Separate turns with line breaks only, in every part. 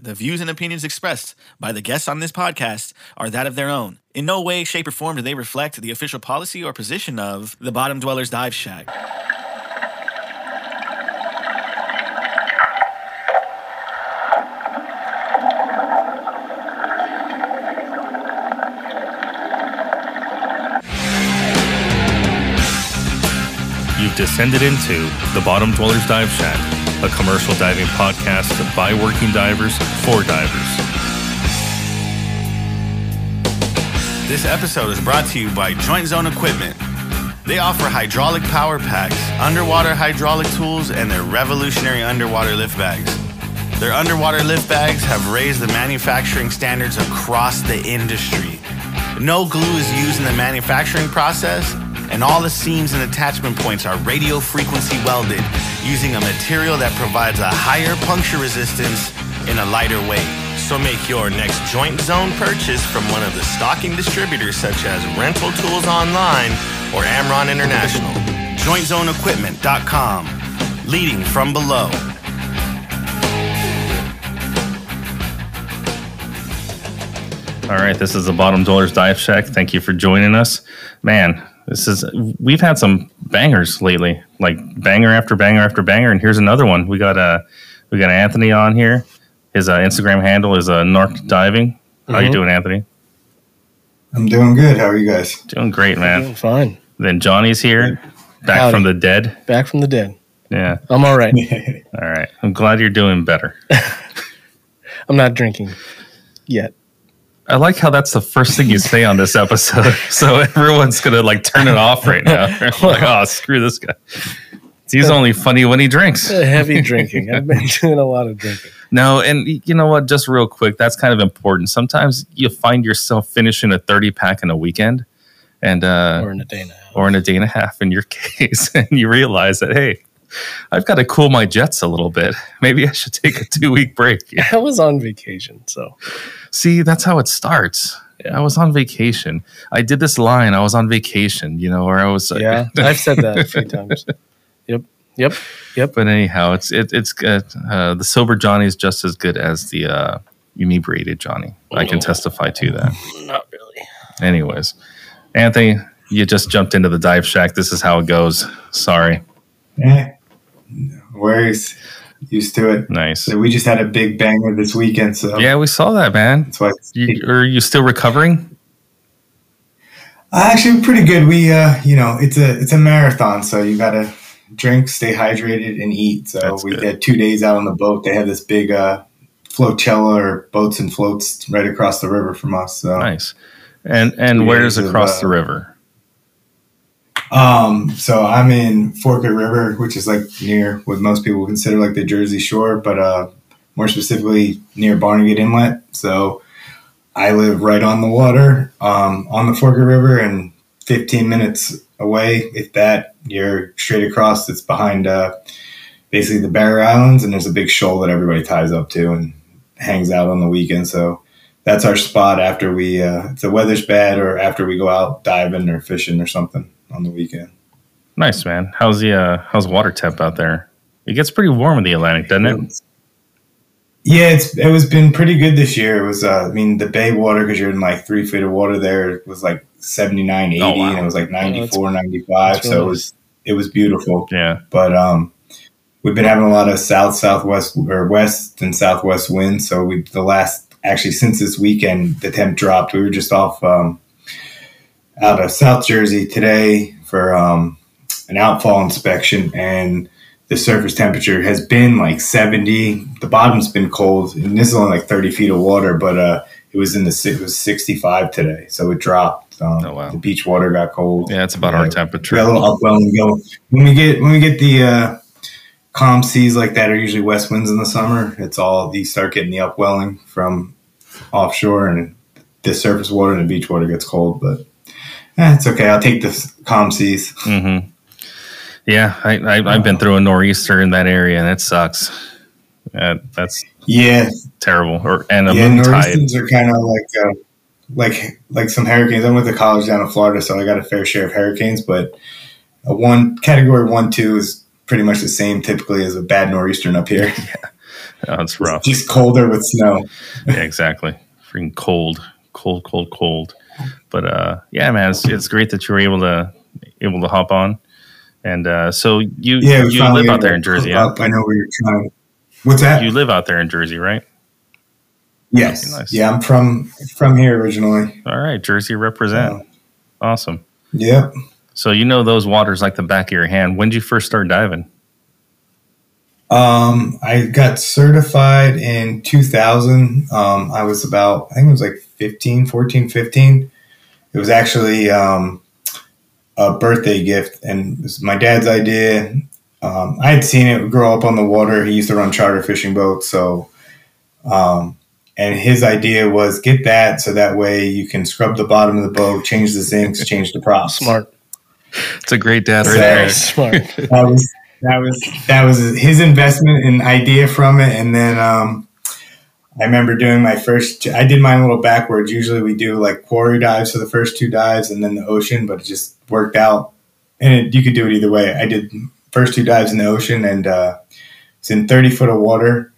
The views and opinions expressed by the guests on this podcast are that of their own. In no way, shape, or form do they reflect the official policy or position of the Bottom Dwellers Dive Shack. You've descended into the Bottom Dwellers Dive Shack, a commercial diving podcast by working divers for divers. This episode is brought to you by Joint Zone Equipment. They offer hydraulic power packs, underwater hydraulic tools, and their revolutionary underwater lift bags. Their underwater lift bags have raised the manufacturing standards across the industry. No glue is used in the manufacturing process, and all the seams and attachment points are radio frequency welded using a material that provides a higher puncture resistance in a lighter weight. So make your next joint zone purchase from one of the stocking distributors such as Rental Tools Online or Amron International. JointZoneEquipment.com, leading from below.
All right, this is the Bottom Dwellers Dive Shack. Thank you for joining us. Man, this is we've had some bangers lately, like banger after banger after banger, and here's another one. We got uh we got Anthony on here. His uh, Instagram handle is uh, Narced Diving. How you
Mhm.
doing, Anthony?
I'm doing good. How are you guys?
Doing great, man.
Doing fine.
Then Johnny's here, back
Howdy.
from the dead.
Back from the dead.
Yeah.
I'm all right.
All right. I'm glad you're doing better.
I'm not drinking yet.
I like how that's the first thing you say on this episode. So everyone's gonna like turn it off right now. like, oh, screw this guy. He's only funny when he drinks.
Heavy drinking. I've been doing a lot of drinking.
No, and you know what? Just real quick, that's kind of important. Sometimes you find yourself finishing a 30 pack in a weekend and uh
Or in a day and a half.
or in a day and a half in your case, and you realize that hey, I've got to cool my jets a little bit. Maybe I should take a two week break.
I was on vacation, so
See, that's how it starts.
Yeah.
I was on vacation. I did this line. I was on vacation, you know, or I was.
yeah, I've said that a few times. Yep, yep, yep.
but anyhow, it's it, it's good. Uh, the sober Johnny is just as good as the uh, inebriated Johnny. I can testify to that.
Not really.
Anyways, Anthony, you just jumped into the dive shack. This is how it goes. Sorry.
Eh, no worries. Used to it.
Nice.
So we just had a big banger this weekend, so
Yeah, we saw that, man.
that's why.
You, are you still recovering?
actually, pretty good. We, uh, you know, it's a it's a marathon, so you gotta drink, stay hydrated, and eat. So
That's
we
good.
had two days out on the boat. They had this big uh, floatella or boats and floats right across the river from us. So
Nice. And and where is
days of,
across
uh,
the river?
Um, so I'm in Forked River, which is like near what most people consider like the Jersey Shore, but uh, more specifically near Barnegat Inlet. So I live right on the water, um, on the Forked River, and 15 minutes away, if that, you're straight across. It's behind uh, basically the Barrier Islands, and there's a big shoal that everybody ties up to and hangs out on the weekend. So that's our spot after we, uh, if the weather's bad, or after we go out diving or fishing or something on the weekend.
Nice, man. How's the uh, how's water temp out there? It gets pretty warm in the Atlantic, doesn't it?
Yeah, it's it was been pretty good this year. It was, uh, I mean, the bay water because you're in like three feet of water there was like 79, 80,
Oh, wow.
and it was like
that's-
94, 95.
that's
So
really
it was it was beautiful.
Yeah.
But um, we've been having a lot of south southwest or west and southwest winds. So we the last actually since this weekend the temp dropped. We were just off um, out of South Jersey today for um, an outfall inspection and the surface temperature has been like 70 the bottom's been cold and this is only like 30 feet of water but uh it was in the it was 65 today so it dropped um,
Oh, wow.
the beach water got cold
Yeah, it's about our temperature.
got a little upwelling going when we get when we get the uh calm seas like that are usually west winds in the summer it's all you start getting the upwelling from offshore and the surface water and the beach water gets cold but eh, it's okay i'll take the calm seas
hmm Yeah, I, I, I've been through a nor'easter in that area, and it sucks. Uh, that's
yeah
terrible. Or and a
yeah,
tide.
nor'easters are kind of like uh, like like some hurricanes. I went to college down in Florida, so I got a fair share of hurricanes. But a one category one two is pretty much the same typically as a bad nor'easter up here.
Yeah, that's rough.
Just colder with snow.
yeah, exactly. Freaking cold, cold, cold, cold. But uh, yeah, man, it's, it's great that you were able to able to hop on. And uh, so you
Yeah,
you live out there in Jersey. Yeah?
I know where you're trying. What's that?
You live out there in Jersey, right?
yes.
Nice.
Yeah, I'm from from here originally.
All right, Jersey represent. Awesome.
yep.
So you know those waters like the back of your hand. When did you first start diving?
Um, I got certified in 2000. Um, I was about, I think it was like 15, 14, 15. It was actually um, a birthday gift, and it was my dad's idea. Um, I had seen it grow up on the water. He used to run charter fishing boats, so um, and his idea was get that so that way you can scrub the bottom of the boat, change the zincs, change the props.
Smart.
It's a great dad
right
right
there.
there.
Smart.
that was that was that was his investment and idea from it. And then um i remember doing my first i did mine a little backwards. Usually we do like quarry dives for the first two dives and then the ocean but it just worked out. And it, you could do it either way. I did first two dives in the ocean and uh it's in 30 foot of water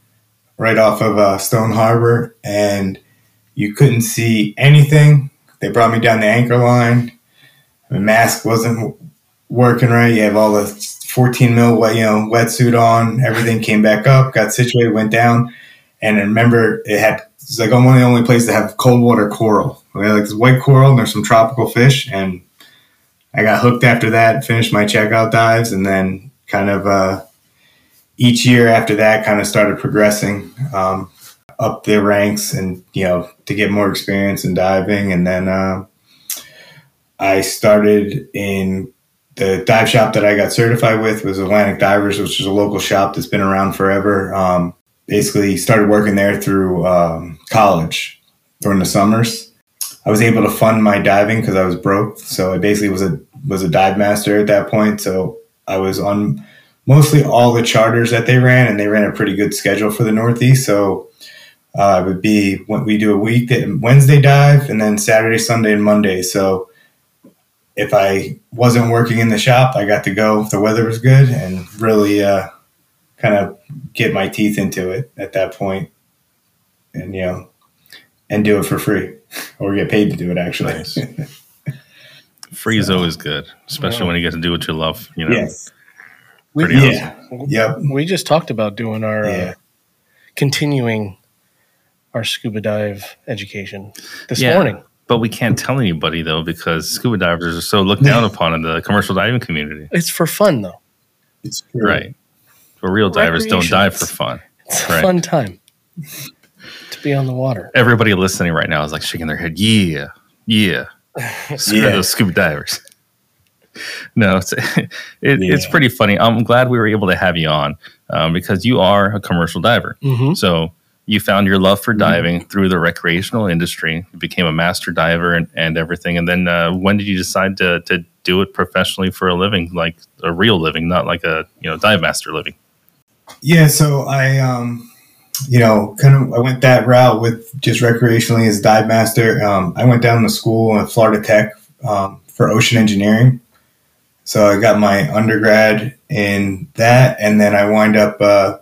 right off of uh, stone harbor. And you couldn't see anything. They brought me down the anchor line. My mask wasn't working right. You have all the 14 mil wet, you know, wetsuit on. Everything came back up, got situated, went down. And I remember it had, it's like I'm one of the only places that have cold water coral. We had like this white coral and there's some tropical fish. And I got hooked after that, finished my checkout dives, and then kind of uh, each year after that kind of started progressing um, up the ranks and, you know, to get more experience in diving. And then uh, I started in the dive shop that I got certified with was Atlantic Divers, which is a local shop that's been around forever. Um, basically, started working there through um, college during the summers. I was able to fund my diving because I was broke, so I basically was a was a dive master at that point. So I was on mostly all the charters that they ran, and they ran a pretty good schedule for the Northeast. So uh, it would be when we do a week Wednesday dive, and then Saturday, Sunday, and Monday. So if I wasn't working in the shop, I got to go if the weather was good and really uh, kind of get my teeth into it at that point, and you know, and do it for free or get paid to do it. Actually,
Nice. Free is always good, especially when you get to do what you love. You know,
yes,
We,
Pretty
yeah, yep,
we just talked about doing our
Yeah.
uh, continuing our scuba dive education this
Yeah.
morning.
But we can't tell anybody though because scuba divers are so looked down upon in the commercial diving community.
It's for fun though.
it's true.
Right. But real divers don't dive for fun.
It's a
Right.
fun time to be on the water.
Everybody listening right now is like shaking their head. Yeah, yeah. Screw
Yeah.
those scuba divers. No, it's it, it's pretty funny. I'm glad we were able to have you on um, because you are a commercial diver.
Mm-hmm.
So you found your love for diving through the recreational industry. You became a master diver and, and everything. And then uh, when did you decide to, to do it professionally for a living, like a real living, not like a you know dive master living?
Yeah, so I, um, you know, kind of I went that route with just recreationally as dive master. Um, I went down to school at Florida Tech um, for ocean engineering. So I got my undergrad in that, and then I wind up uh,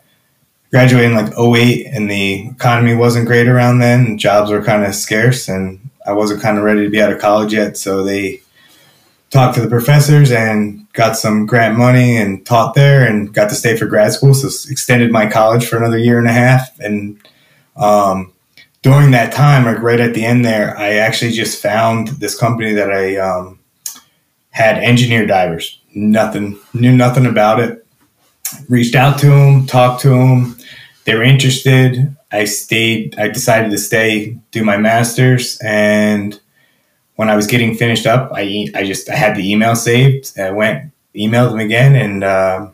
graduating like 08, and the economy wasn't great around then. Jobs were kind of scarce, and I wasn't kind of ready to be out of college yet. So they talked to the professors and got some grant money and taught there and got to stay for grad school. So extended my college for another year and a half. And um, during that time, like right at the end there, I actually just found this company that I um, had engineer divers. Nothing, knew nothing about it. Reached out to them, talked to them. They were interested. I stayed. I decided to stay, do my master's, and when I was getting finished up, I, I just I had the email saved. I went emailed them again, and uh,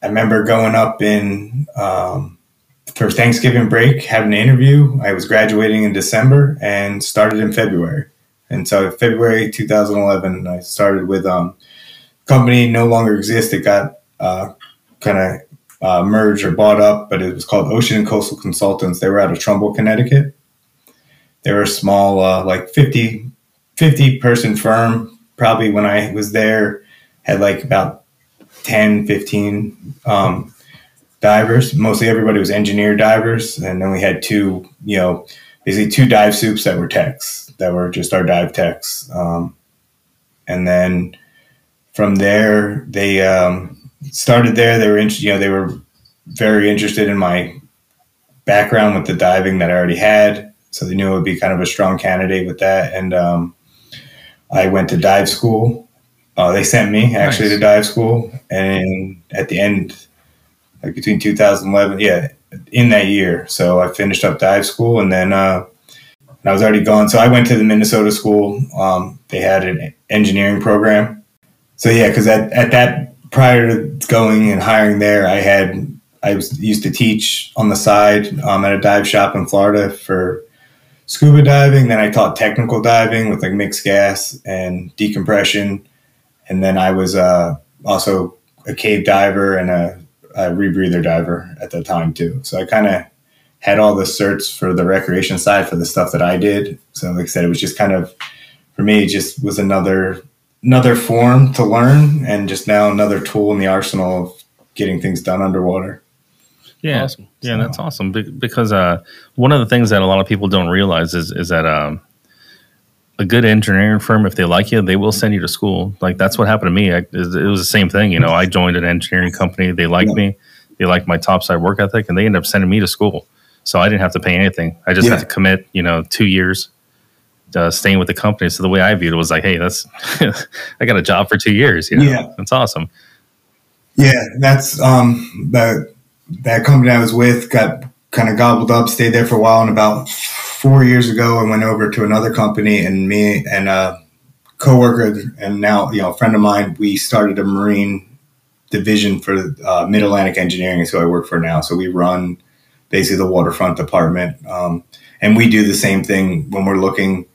I remember going up in um, for Thanksgiving break, having an interview. I was graduating in December and started in February, and so February 2011, I started with um, company no longer exists. It got uh, kind of uh, merged or bought up, but it was called Ocean and Coastal Consultants. They were out of Trumbull, Connecticut. They were a small, uh, like 50, 50 person firm. Probably when I was there, had like about 10, 15 um, divers. Mostly everybody was engineer divers, and then we had two, you know, basically two dive sups that were techs that were just our dive techs. Um, and then from there, they um, started there. They were, in, you know, they were very interested in my background with the diving that I already had, so they knew it would be kind of a strong candidate with that. And um, I went to dive school. Uh, they sent me actually
Nice.
to dive school, and at the end, like between 2011, yeah, in that year. So I finished up dive school, and then uh, and I was already gone. So I went to the Minnesota school. Um, they had an engineering program. So yeah, because at, at that prior to going and hiring there, I had I was used to teach on the side um, at a dive shop in Florida for scuba diving. Then I taught technical diving with like mixed gas and decompression, and then I was uh, also a cave diver and a, a rebreather diver at the time too. So I kind of had all the certs for the recreation side for the stuff that I did. So like I said, it was just kind of for me, it just was another another form to learn and just now another tool in the arsenal of getting things done underwater.
Yeah,
Awesome.
yeah, that's awesome. Because uh, one of the things that a lot of people don't realize is is that um, a good engineering firm, if they like you, they will send you to school. Like that's what happened to me. I, it was the same thing. You know, I joined an engineering company. They liked
Yeah.
me. They liked my topside work ethic, and they ended up sending me to school. So I didn't have to pay anything. I just
Yeah.
had to commit. You know, two years. Uh, staying with the company. So the way I viewed it was like, hey, that's I got a job for two years. You know,
Yeah.
that's awesome.
Yeah, that's um that that company I was with got kind of gobbled up, stayed there for a while, and about four years ago, I went over to another company, and me and a coworker, and now you know a friend of mine, we started a marine division for uh, Mid Atlantic Engineering, is who I work for now. So we run basically the waterfront department, um, and we do the same thing when we're looking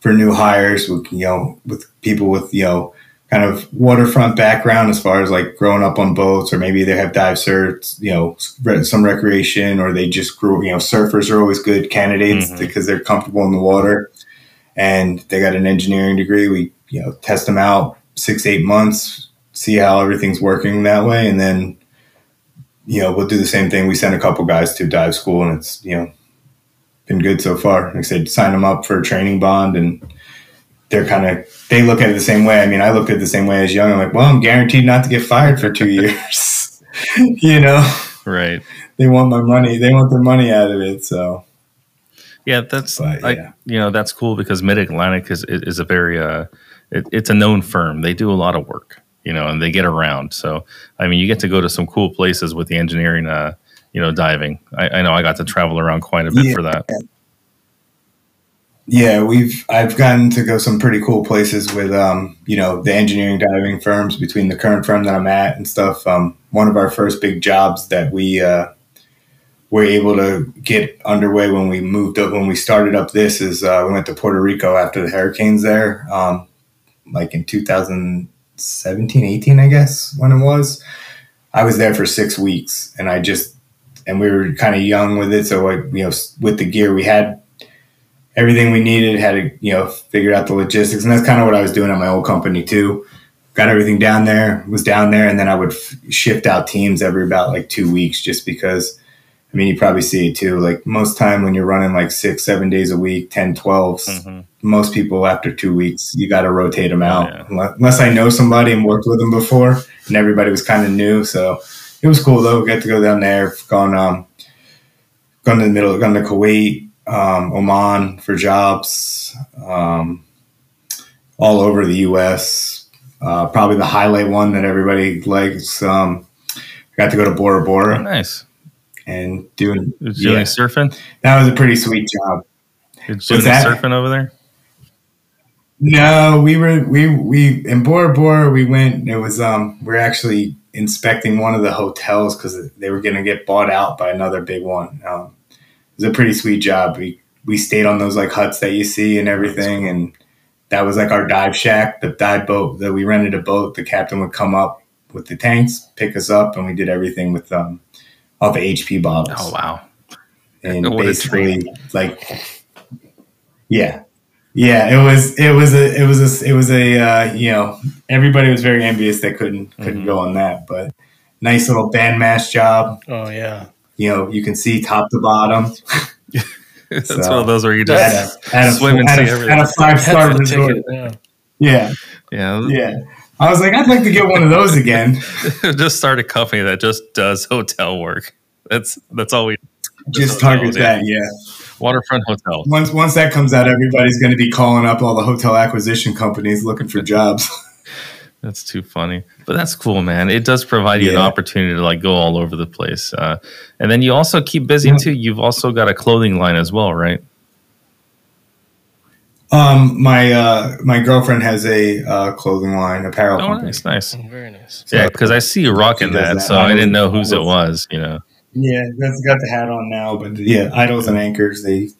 for new hires with you know with people with you know kind of waterfront background as far as like growing up on boats or maybe they have dive certs you know some recreation or they just grew you know surfers are always good candidates
Mhm.
because they're comfortable in the water. And they got an engineering degree. We you know test them out six eight months see how everything's working that way. And then you know we'll do the same thing. We send a couple guys to dive school and it's you know been good so far like i said sign them up for a training bond and they're kind of they look at it the same way. I mean, I looked at it the same way as young. I'm like, well, I'm guaranteed not to get fired for two years. you know,
Right.
they want my money. They want their money out of it. So
Yeah, that's
But,
like
yeah.
you know that's cool because Mid Atlantic is is a very uh, it, it's a known firm. They do a lot of work, you know, and they get around. So I mean, you get to go to some cool places with the engineering, uh, you know, diving. I, I know I got to travel around quite a bit
Yeah.
for that.
yeah, we've I've gotten to go some pretty cool places with um, you know, the engineering diving firms between the current firm that I'm at and stuff. Um, one of our first big jobs that we uh, were able to get underway when we moved up when we started up this is uh, we went to Puerto Rico after the hurricanes there, um, like in 2017, 18, I guess when it was. I was there for six weeks, and I just and we were kind of young with it, so like you know, with the gear we had everything we needed, had to you know figure out the logistics, and that's kind of what I was doing at my old company too. Got everything down there, was down there, and then I would f- shift out teams every about like two weeks, just because. I mean, you probably see it too. Like most time when you're running like six, seven days a week, 10, 12s,
Mhm.
most people after two weeks, you got to rotate them out.
Yeah.
Unless- Unless I know somebody and worked with them before, and everybody was kind of new. So it was cool though. We Got to go down there, gone, um, gone to the middle, gone to Kuwait, um, Oman for jobs, um, all over the U.S. Uh, probably the highlight one that everybody likes. Um, got to go to Bora
Oh,
Bora
nice.
and doing
Did you do
yeah,
surfing?
that was a pretty sweet job.
Did you do
What's that?
surfing over there?
No, we were we we in Bora Bora. We went. It was um. We're actually inspecting one of the hotels because they were going to get bought out by another big one. Um, it was a pretty sweet job. We we stayed on those like huts that you see and everything, and that was like our dive shack. The dive boat that we rented a boat. The captain would come up with the tanks, pick us up, and we did everything with um all the HP bottles
Oh wow.
and
What
basically like yeah yeah it was it was a it was a it was a uh, you know everybody was very envious that couldn't couldn't
Mhm.
go on that but nice little bandmash job.
Oh yeah.
You know, you can see top to bottom.
That's
So-
one of those where you just
a, at a,
Swim and see everything.
at a five star resort.
Yeah.
Yeah,
yeah,
yeah. I was like, I'd like to get one of those again.
just start a company that just does hotel work. That's that's all we
Just target that. Yeah.
Waterfront hotels.
Once once that comes out, everybody's going to be calling up all the hotel acquisition companies looking for jobs.
That's too funny, but that's cool, man. It does provide you an opportunity to like go all over the place, uh, and then you also keep busy
Yeah.
too. You've also got a clothing line as well, right?
Um, my uh, my girlfriend has a uh, clothing line, apparel
Oh,
company.
nice, nice.
Oh, very nice.
Yeah, because I see you rocking that,
that.
so I didn't know
Idols-
whose it was. You know,
Yeah, that's got the hat on now, but yeah, idols and anchors. They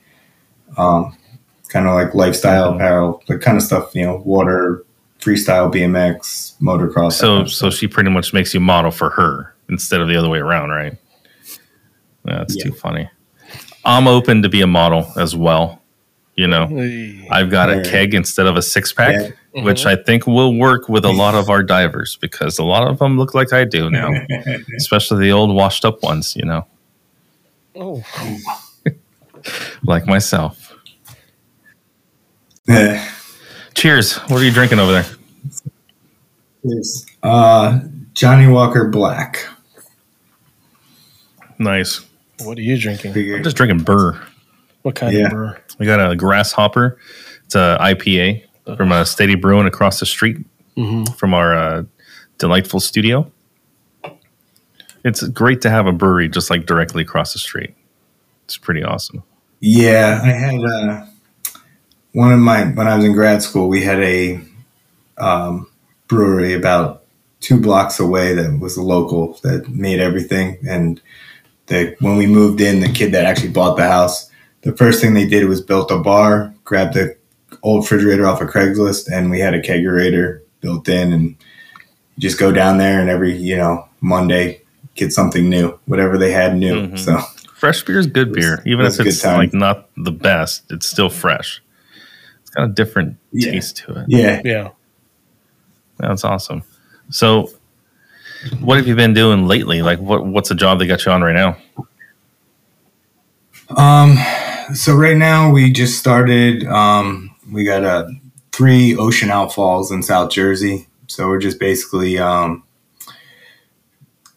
um, kind of like lifestyle apparel, the kind of stuff you know, water, freestyle, BMX, motocross.
so so she pretty much makes you model for her instead of the other way around, right? That's
Yeah.
too funny. I'm open to be a model as well. You know, I've got a keg instead of a six pack,
Yeah.
which I think will work with a lot of our divers because a lot of them look like I do now, especially the old washed up ones, you know,
Oh,
like myself.
Yeah.
Cheers. What are you drinking over there?
Yes. Uh, Johnnie Walker Black.
Nice.
what are you drinking?
I'm just drinking Burr.
What kind
Yeah.
of brew?
We got a grasshopper. It's a IPA from a Steady Brewing across the street
Mm-hmm.
from our uh, delightful studio. It's great to have a brewery just like directly across the street. It's pretty awesome.
Yeah, I had uh, one of my when I was in grad school. We had a um, brewery about two blocks away that was a local that made everything. And the when we moved in, the kid that actually bought the house, the first thing they did was built a bar, grabbed the old refrigerator off of Craigslist, and we had a kegerator built in, and just go down there and every you know Monday get something new, whatever they had new.
Mhm.
So.
Fresh beer is good
was-
beer, even
it was
if it's
good time.
like not the best. It's still fresh. It's got a different
Yeah.
taste to it.
Yeah,
Yeah.
That's awesome. So, what have you been doing lately? Like, what what's the job that got you on right now?
Um, so right now we just started. Um, we got uh, three ocean outfalls in South Jersey. So we're just basically um,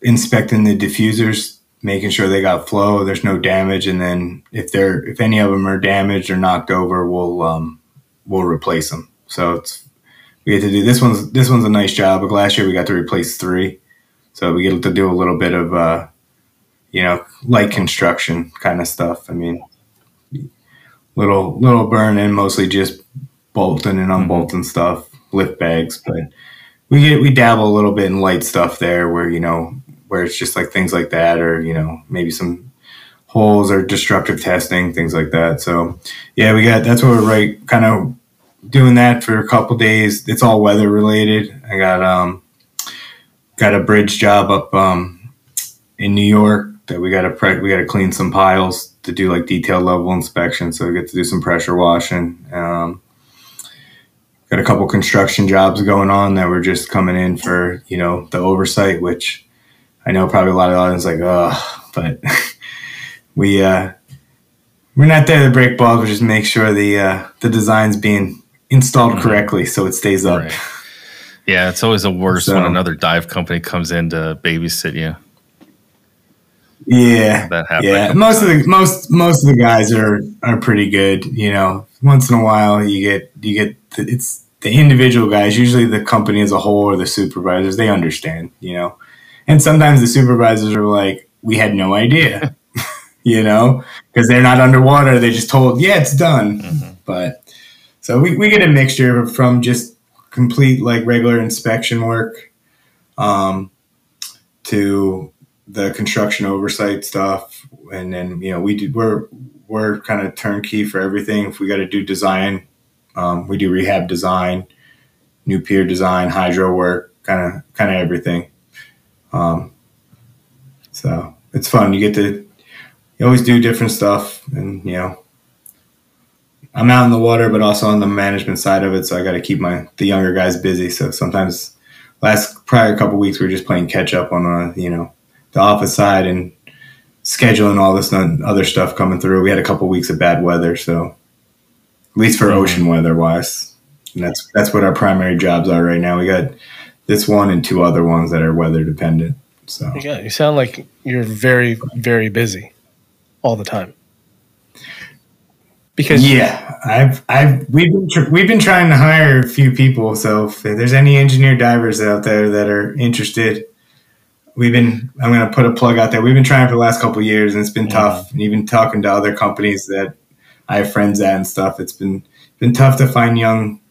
inspecting the diffusers, making sure they got flow, there's no damage, and then if they're if any of them are damaged or knocked over, we'll um, we'll replace them. So it's we get to do this one's this one's a nice job. But last year we got to replace three, so we get to do a little bit of uh, you know light construction kind of stuff. I mean, little little burn in, mostly just bolting and unbolting stuff, lift bags, but we get we dabble a little bit in light stuff there, where you know where it's just like things like that, or you know maybe some holes or destructive testing, things like that. So yeah, we got that's what we're right kind of doing that for a couple days. It's all weather related. I got um got a bridge job up um in New York that we got to pre- we got to clean some piles to do like detailed level inspection. So we get to do some pressure washing. Um, got a couple construction jobs going on that we're just coming in for you know the oversight, which I know probably a lot of audience like, oh, but we uh, we're not there to break balls. We just make sure the uh, the design's being installed
Mhm.
correctly so it stays up.
Right. Yeah, it's always the worst when another dive company comes in to babysit you.
Yeah,
That happens.
yeah. Most of the most most of the guys are are pretty good. You know, once in a while you get you get the, it's the individual guys. Usually the company as a whole or the supervisors they understand. You know, and sometimes the supervisors are like, "We had no idea," you know, because they're not underwater. They just told, "Yeah, it's done."
Mhm.
But so we we get a mixture from just complete like regular inspection work, um, to the construction oversight stuff, and then you know we do we're we're kind of turnkey for everything. If we got to do design, um, we do rehab design, new pier design, hydro work, kind of kind of everything. Um, so it's fun. You get to you always do different stuff, and you know. I'm out in the water, but also on the management side of it, so I got to keep my the younger guys busy. So sometimes last prior couple weeks we were just playing catch up on uh, you know the office side and scheduling all this other stuff coming through. We had a couple weeks of bad weather, so at least for ocean weather wise, and that's that's what our primary jobs are right now. We got this one and two other ones that are weather dependent. So
yeah, you sound like you're very very busy all the time.
Because yeah, I've I've we've been tr- we've been trying to hire a few people. So if there's any engineer divers out there that are interested, we've been I'm going to put a plug out there. We've been trying for the last couple years, and it's been yeah. tough. And even talking to other companies that I have friends at and stuff, it's been been tough to find young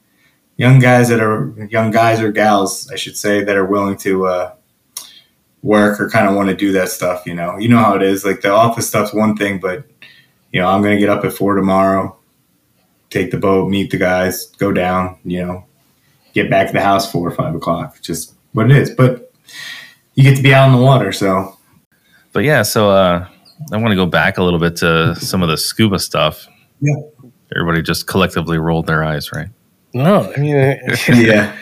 young guys that are young guys or gals, I should say, that are willing to uh, work or kind of want to do that stuff. You know, you know how it is. Like the office stuff's one thing, but you know, I'm going to get up at four tomorrow, take the boat, meet the guys, go down. You know, get back to the house four or five o'clock. Just what it is, but you get to be out in the water. So,
but yeah, so uh, I want to go back a little bit to some of the scuba stuff.
Yeah,
everybody just collectively rolled their eyes, right?
No, I mean,
yeah,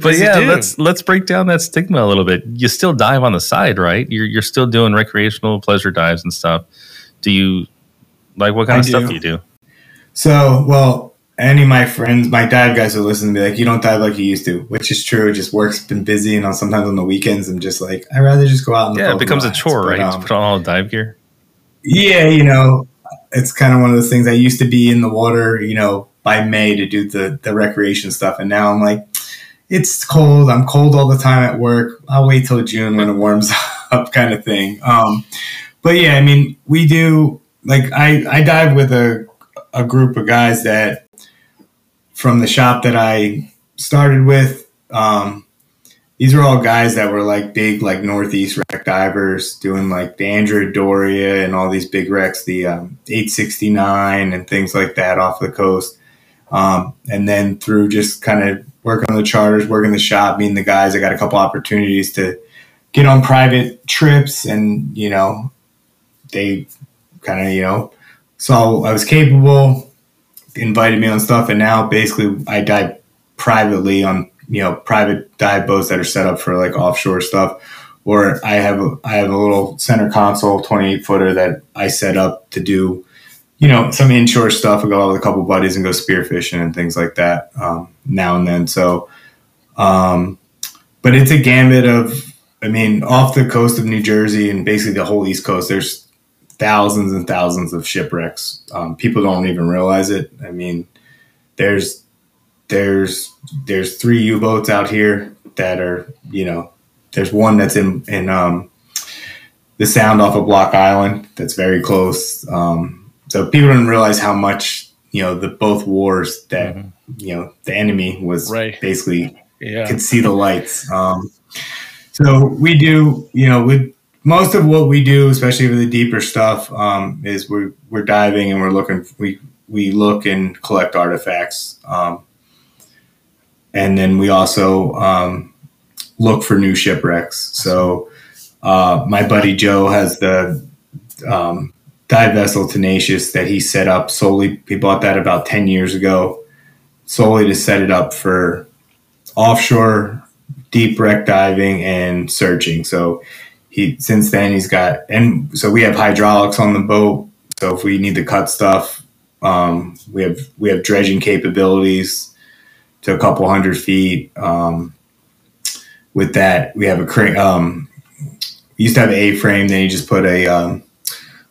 but yeah, let's let's break down that stigma a little bit. You still dive on the side, right? You're you're still doing recreational pleasure dives and stuff. Do you like what kind I of do. stuff do you do?
So, well, any of my friends, my dive guys will listen and be like, "You don't dive like you used to," which is true. Just work's been busy, and sometimes on the weekends, I'm just like, I'd rather just go out. And
yeah, it becomes a chore, right? But, um, put on all the dive gear.
Yeah, you know, it's kind of one of those things. I used to be in the water, you know, by May to do the the recreation stuff, and now I'm like, it's cold. I'm cold all the time at work. I'll wait till June when it warms up, kind of thing. Um, but yeah, I mean, we do like I I dive with a a group of guys that from the shop that I started with. Um, these are all guys that were like big, like Northeast wreck divers doing like the Andrea Doria and all these big wrecks, the um, 869 and things like that off the coast. Um, and then through just kind of working on the charters, working the shop, meeting the guys, I got a couple opportunities to get on private trips and, you know, they kind of, you know, saw I was capable, invited me on stuff, and now basically I dive privately on you know private dive boats that are set up for like offshore stuff. Or I have a, I have a little center console 28 footer that I set up to do, you know, some inshore stuff. I go out with a couple buddies and go spearfishing and things like that um, now and then. So, um, but it's a gambit of, I mean, off the coast of New Jersey and basically the whole East Coast. There's thousands and thousands of shipwrecks. Um, people don't even realize it. I mean, there's there's there's three U-boats out here that are you know there's one that's in in um, the sound off of Block Island that's very close. Um, so people don't realize how much you know the both wars that mm-hmm. you know the enemy was right. basically yeah. could see the lights. Um, so we do you know with most of what we do, especially for the deeper stuff, um, is we're we're diving and we're looking. We we look and collect artifacts, um, and then we also um, look for new shipwrecks. So uh, my buddy Joe has the um, dive vessel Tenacious that he set up solely. He bought that about ten years ago, solely to set it up for offshore deep wreck diving and searching. So he since then he's got and so we have hydraulics on the boat. So if we need to cut stuff, um, we have we have dredging capabilities to a couple hundred feet. Um, with that, we have a crane. Um, we used to have an A frame. Then you just put a um,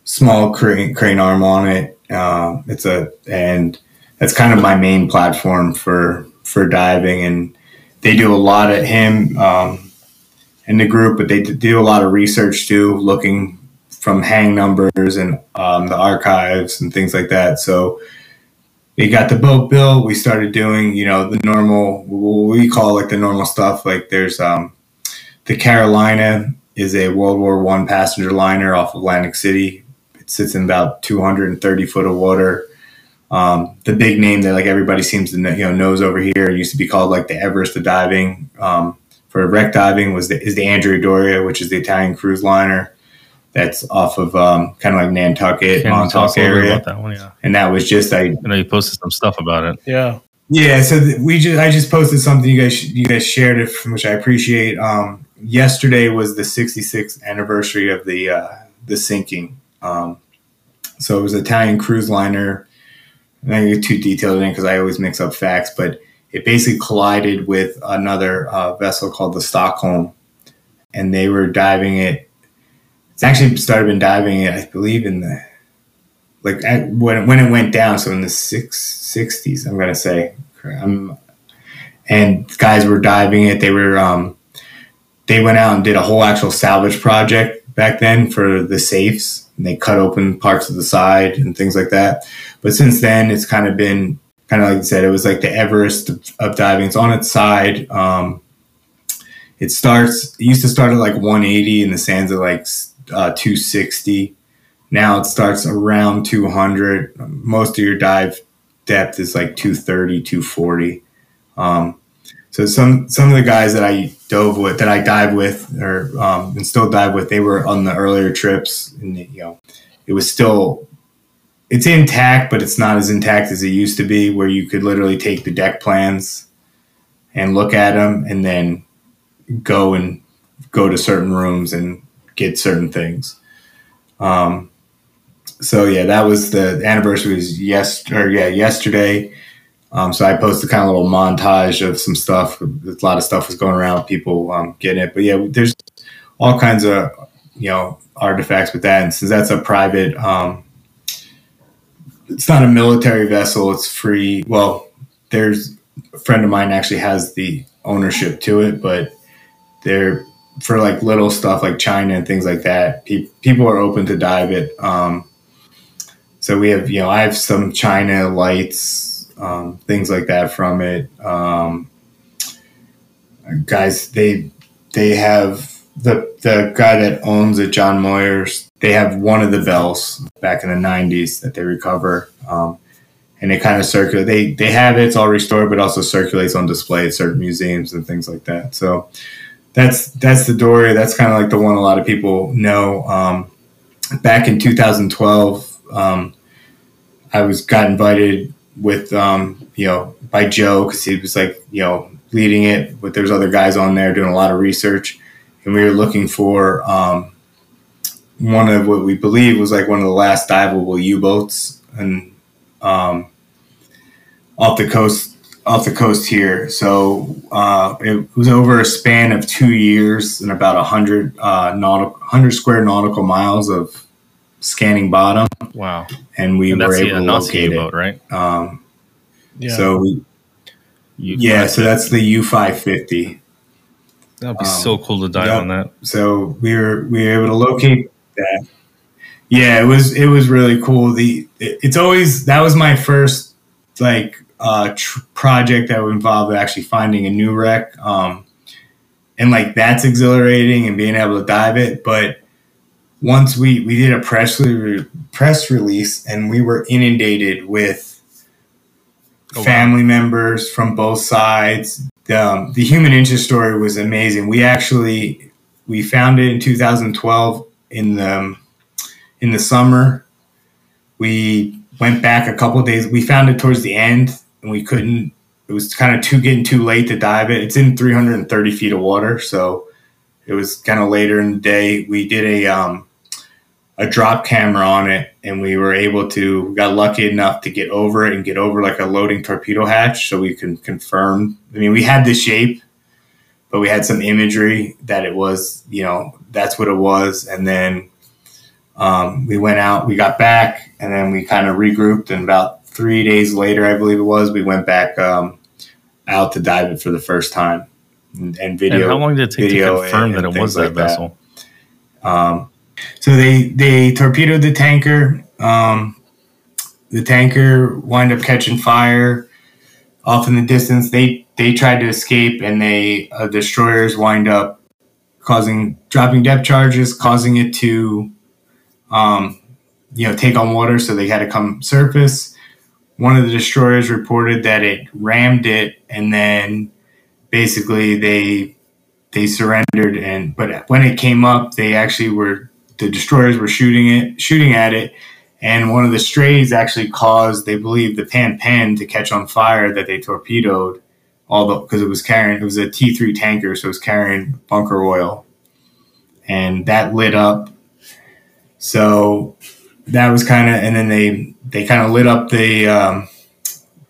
small crane, crane arm on it. Uh, it's a and that's kind of my main platform for for diving. And they do a lot at him. In the group, but they do a lot of research too, looking from hang numbers and um, the archives and things like that. So we got the boat built. We started doing, you know, the normal, what we call like the normal stuff. Like there's um, the Carolina is a World War One passenger liner off Atlantic City. It sits in about 230 foot of water. Um, the big name that like everybody seems to know, you know knows over here used to be called like the Everest of diving. Um, for wreck diving was the, is the Andrea Doria, which is the Italian cruise liner that's off of um, kind of like Nantucket, Can Montauk area.
that one, yeah.
And that was just I,
I know you posted some stuff about it.
Yeah.
Yeah, so th- we just I just posted something you guys you guys shared it, which I appreciate. Um, yesterday was the 66th anniversary of the uh, the sinking. Um, so it was Italian cruise liner. I'm not gonna get too detailed in because I always mix up facts, but it basically collided with another uh, vessel called the Stockholm, and they were diving it. It's actually started been diving it, I believe, in the like at, when when it went down. So in the six sixties, I'm gonna say, um, and guys were diving it. They were um, they went out and did a whole actual salvage project back then for the safes. And they cut open parts of the side and things like that. But since then, it's kind of been kind of like I said, it was like the Everest of, diving. It's on its side. Um, it starts. It used to start at like 180, and the sands at like uh, 260. Now it starts around 200. Most of your dive depth is like 230, 240. Um, so some some of the guys that I dove with, that I dive with, or um, and still dive with, they were on the earlier trips, and you know, it was still it's intact, but it's not as intact as it used to be, where you could literally take the deck plans and look at them, and then go and go to certain rooms and get certain things. Um, so yeah, that was the anniversary was yes or yeah yesterday. Um, so I posted kind of a little montage of some stuff. A lot of stuff was going around, people um, getting it. But yeah, there's all kinds of you know artifacts with that. And since that's a private, um, it's not a military vessel. It's free. Well, there's a friend of mine actually has the ownership to it, but they're for like little stuff like China and things like that. Pe- people are open to dive it. Um, so we have, you know, I have some China lights, um, things like that from it. Um, guys, they they have the the guy that owns it, John Moyers. They have one of the bells back in the '90s that they recover, um, and it kind of circulate. They they have it; it's all restored, but also circulates on display at certain museums and things like that. So that's that's the Doria. That's kind of like the one a lot of people know. Um, back in 2012 um, I was got invited with um, you know by Joe because he was like you know leading it, but there's other guys on there doing a lot of research, and we were looking for um, one of what we believe was like one of the last diveable U-boats and um, off the coast off the coast here. So uh, it was over a span of two years and about a hundred uh, nautical, hundred square nautical miles of scanning bottom.
Wow.
And we
And
were
that's the
able to
Nazi
locate
boat,
it.
right?
Um,
Yeah,
So we,
You-
yeah, so that's the U five fifty.
that'd be
um,
so cool to dive
yeah.
on that.
So we were we were able to locate that. Yeah, it was it was really cool. The it- it's always that was my first like uh, tr- project that would involve actually finding a new wreck. Um, and like that's exhilarating and being able to dive it. But once we we did a press re- press release and we were inundated with
Oh, wow.
family members from both sides. The, um, the human interest story was amazing. We actually we found it in 2012 in the um, in the summer. We went back a couple days. We found it towards the end, and we couldn't. It was kind of too getting too late to dive it. It's in 330 feet of water, so it was kind of later in the day. We did a um, a drop camera on it, and we were able to got lucky enough to get over it and get over like a loading torpedo hatch, so we can confirm. I mean, we had the shape, but we had some imagery that it was, you know, that's what it was, and then um, we went out, we got back, and then we kind of regrouped, and about three days later, I believe it was, we went back um, out to dive it for the first time and, and video.
and how long did it take to confirm
and-
that it was that
like that.
vessel?
Um, so they they torpedoed the tanker. Um, the tanker wind up catching fire off in the distance. They they tried to escape, and they uh, destroyers wind up causing dropping depth charges, causing it to um, you know take on water. So they had to come surface. One of the destroyers reported that it rammed it, and then basically they they surrendered and but when it came up they actually were the destroyers were shooting it shooting at it and one of the strays actually caused, they believe, the Pan Penn to catch on fire that they torpedoed, although because it was carrying, it was a T three tanker, so it was carrying bunker oil, and that lit up. So that was kind of, and then they they kind of lit up the um,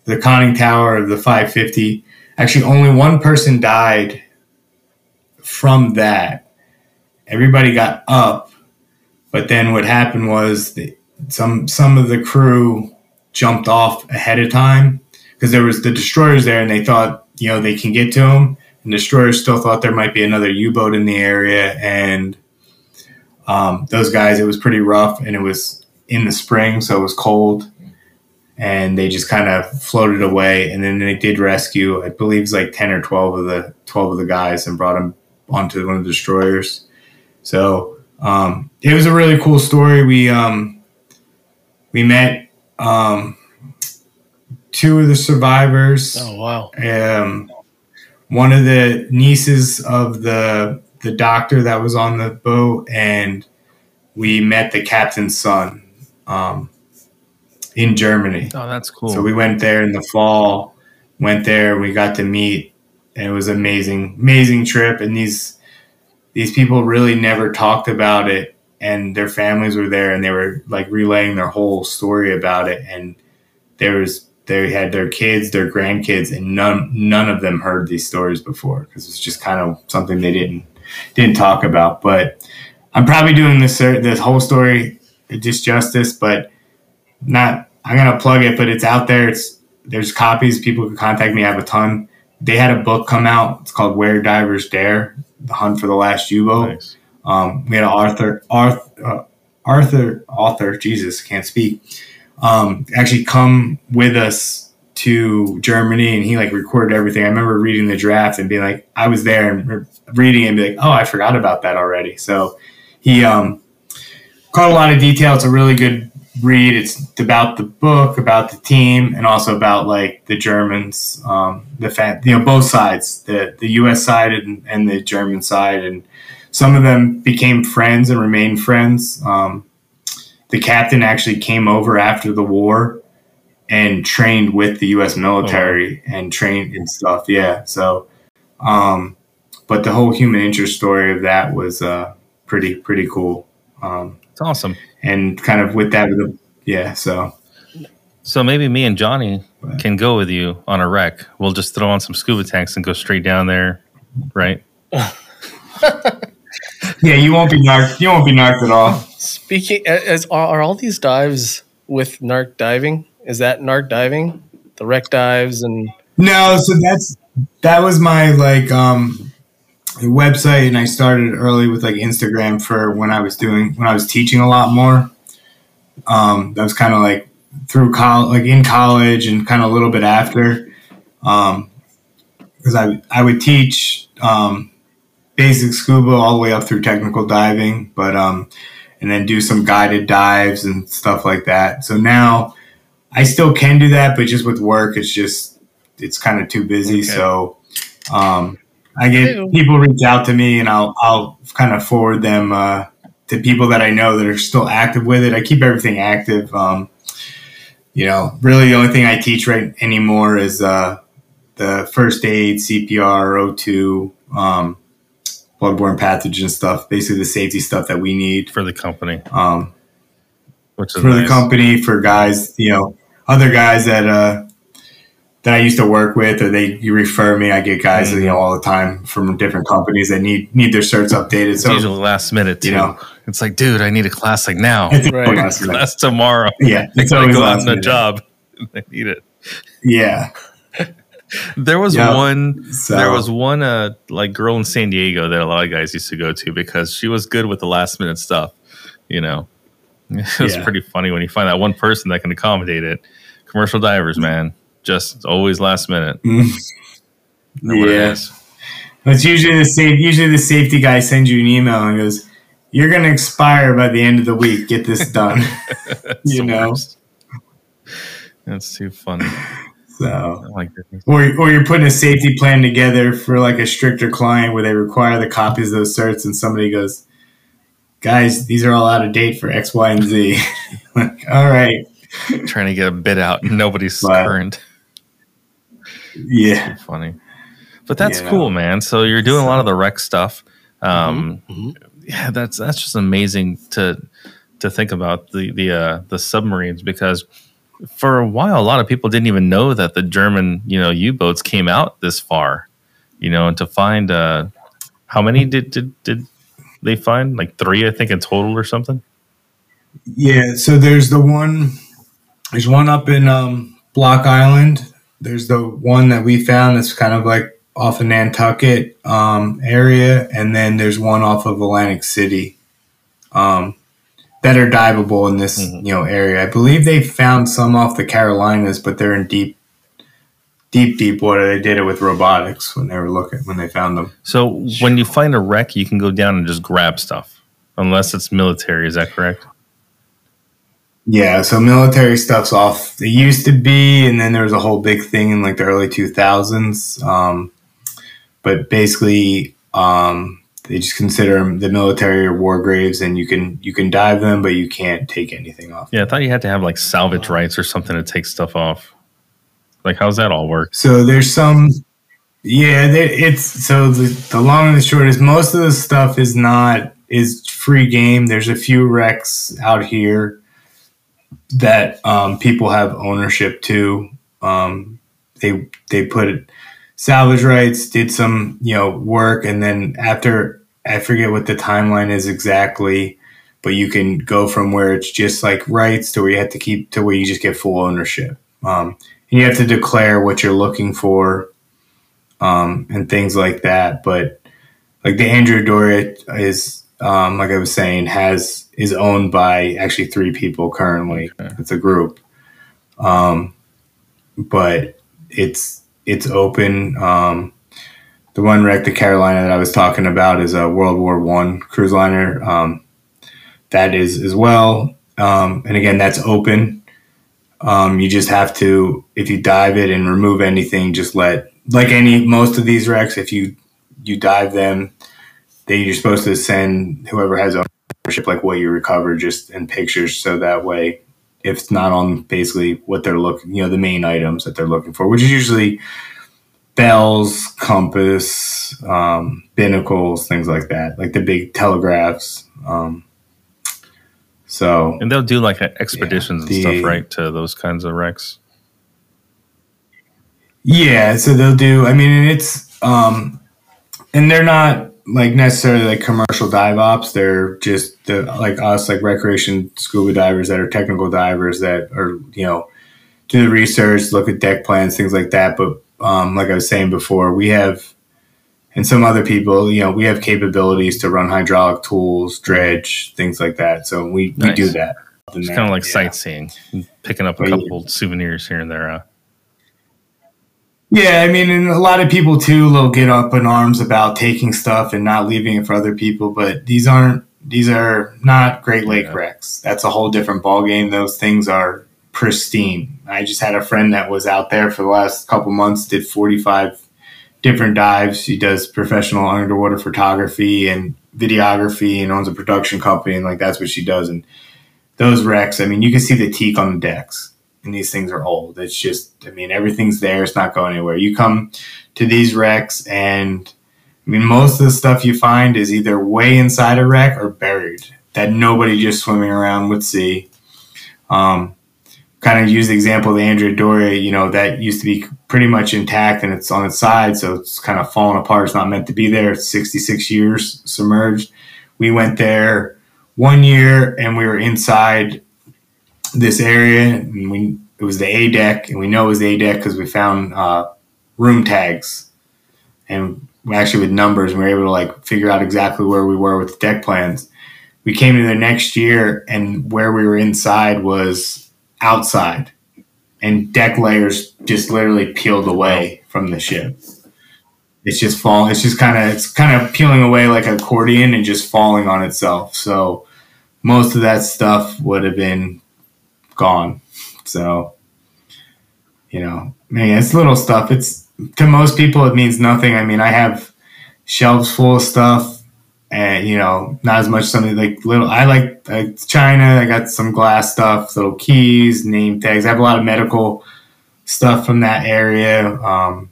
the conning tower of the 550. Actually, only one person died from that. Everybody got up, but then what happened was the, some some of the crew jumped off ahead of time because there was the destroyers there, and they thought you know they can get to them. And destroyers still thought there might be another U-boat in the area, and um, those guys. It was pretty rough, and it was in the spring, so it was cold, and they just kind of floated away. And then they did rescue, I believe, it's like ten or twelve of the twelve of the guys, and brought them onto one of the destroyers. So um, it was a really cool story. We um, we met um, two of the survivors.
Oh wow!
Um, one of the nieces of the the doctor that was on the boat, and we met the captain's son um, in Germany.
Oh, that's cool.
So we went there in the fall. Went there. We got to meet, and it was amazing, amazing trip. And these these people really never talked about it, and their families were there, and they were like relaying their whole story about it. And there was they had their kids, their grandkids, and none none of them heard these stories before because it's just kind of something they didn't didn't talk about. But I'm probably doing this this whole story just justice, but not. I'm gonna plug it, but it's out there. It's there's copies. People can contact me. I have a ton. They had a book come out. It's called Where Divers Dare: The Hunt for the Last U-Boat.
Nice.
Um, we had an Arthur Arthur uh, Arthur author. Jesus, can't speak. Um, actually, come with us to Germany, and he like recorded everything. I remember reading the draft and being like, I was there and reading and be like, oh, I forgot about that already. So he um, caught a lot of detail. It's a really good read. It's about the book, about the team, and also about like the Germans, um, the fan, you know, both sides, the the U.S. side and, and the German side, and some of them became friends and remained friends. Um, the captain actually came over after the war and trained with the U.S. military and trained and stuff. Yeah, so, um, but the whole human interest story of that was uh, pretty pretty cool. Um,
It's awesome.
and kind of with that, yeah. So
So maybe me and Johnny can go with you on a wreck. We'll just throw on some scuba tanks and go straight down there, right?
yeah, you won't be narked. You won't be narked at all.
Speaking as are, all these dives with Narced diving? Is that Narced diving? The wreck dives and
No, so that's that was my like um website and I started early with like Instagram for when I was doing when I was teaching a lot more. Um that was kind of like through college like in college and kind of a little bit after. Um because I I would teach um basic scuba all the way up through technical diving, but um and then do some guided dives and stuff like that. So now I still can do that, but just with work, it's just it's kind of too busy.
Okay.
So um, I get
Ew.
people reach out to me, and I'll I'll kind of forward them uh, to people that I know that are still active with it. I keep everything active. Um, you know, really the only thing I teach right anymore is uh, the first aid, CPR, O2, um, bloodborne pathogen stuff. Basically, the safety stuff that we need
For the company,
um,
which is
for the company for guys you know other guys that uh that I used to work with or they you refer me I get guys
Mm-hmm.
you know all the time from different companies that need need their certs updated
It's
so
usually last minute too.
you know.
It's like, dude, I need a class like now.
it's
Right.
always
class tomorrow.
yeah it's
I
always
go out on a job. I need it.
yeah
There was
Yeah.
one.
So-
There was one uh like girl in San Diego that a lot of guys used to go to because she was good with the last minute stuff. You know, it was
Yeah.
pretty funny when you find that one person that can accommodate it. Commercial divers, man, just always last minute.
Mm. Yeah. it's usually the safe usually the safety guy sends you an email and goes you're gonna expire by the end of the week get this done you know
worst. That's too funny.
So
Oh my goodness.
or, or you're putting a safety plan together for like a stricter client where they require the copies of those certs and somebody goes guys these are all out of date for x y and z like, all right,
trying to get a bid out. Nobody's
But-
current.
yeah,
Funny, but that's
Yeah.
cool, man. So you're doing a lot of the rec stuff. Um,
Mhm.
yeah, that's that's just amazing to to think about the the uh, the submarines because for a while a lot of people didn't even know that the German you know U boats came out this far, you know, and to find uh, how many did did did they find like three I think in total or something.
yeah. So there's the one. There's one up in um, Block Island. There's the one that we found that's kind of like off of Nantucket um, area, and then there's one off of Atlantic City um, that are diveable in this
Mhm.
you know area. I believe they found some off the Carolinas, but they're in deep, deep, deep water. They did it with robotics when they were looking when they found them.
So when you find a wreck, you can go down and just grab stuff, unless it's military. Is that correct?
Yeah, so military stuff's off. It used to be, and then there was a whole big thing in like the early 2000s. Um, but basically, um, they just consider them the military or war graves, and you can you can dive them, but you can't take anything off.
Yeah, I thought you had to have like salvage rights or something to take stuff off. Like, how's that all work?
So there's some, yeah, there, it's so the, the long and the short is most of the stuff is not is free game. There's a few wrecks out here that um, people have ownership to. Um, they they put salvage rights, did some you know work, and then after I forget what the timeline is exactly, but you can go from where it's just like rights to where you have to keep to where you just get full ownership. Um, and you have to declare what you're looking for um, and things like that. But like the Andrea Doria is, um, like I was saying, has is owned by actually three people currently.
Okay.
It's a group, um, but it's it's open. Um, the one wreck, the Carolina that I was talking about, is a World War One cruise liner. Um, that is as well, um, and again, that's open. Um, you just have to, if you dive it and remove anything, just let like any most of these wrecks. If you you dive them, they you're supposed to send whoever has ownership like what you recover just in pictures, so that way, if it's not on basically what they're looking, you know, the main items that they're looking for, which is usually bells, compass, um, binnacles, things like that, like the big telegraphs. Um, so
And they'll do like expeditions
Yeah,
and stuff, right, to those kinds of wrecks.
Yeah, so they'll do. I mean, it's um, and they're not like necessarily like commercial dive ops. They're just the, like us, like recreation scuba divers that are technical divers that are you know do the research, look at deck plans, things like that. But um, like I was saying before, we have and some other people, you know, we have capabilities to run hydraulic tools, dredge, things like that. So we, we do that.
It's kind of like
Yeah.
sightseeing, picking up a
But yeah.
couple souvenirs here and there. Uh,
Yeah, I mean, and a lot of people too will get up in arms about taking stuff and not leaving it for other people, but these aren't these are not Great Lake
Yeah.
wrecks. That's a whole different ballgame. Those things are pristine. I just had a friend that was out there for the last couple months, did forty five different dives. He does professional underwater photography and videography and owns a production company and like that's what she does. And those wrecks, I mean, you can see the teak on the decks and these things are old. It's just, I mean, everything's there. It's not going anywhere. You come to these wrecks, and I mean, most of the stuff you find is either way inside a wreck or buried that nobody just swimming around would see. Um, kind of use the example of the Andrea Doria, you know, that used to be pretty much intact and it's on its side, so it's kind of falling apart. It's not meant to be there. It's 66 years submerged. We went there one year and we were inside this area and we it was the A deck and we know it was the A deck because we found uh, room tags and actually with numbers and we were able to like figure out exactly where we were with the deck plans. We came to the next year and where we were inside was outside and deck layers just literally peeled away from the ship. It's just falling. It's just kind of it's kind of peeling away like an accordion and just falling on itself. So most of that stuff would have been gone. So, you know, man, it's little stuff. It's to most people, it means nothing. I mean, I have shelves full of stuff and you know, not as much something like little. I like, China. I got some glass stuff, little keys, name tags. I have a lot of medical stuff from that area. Um,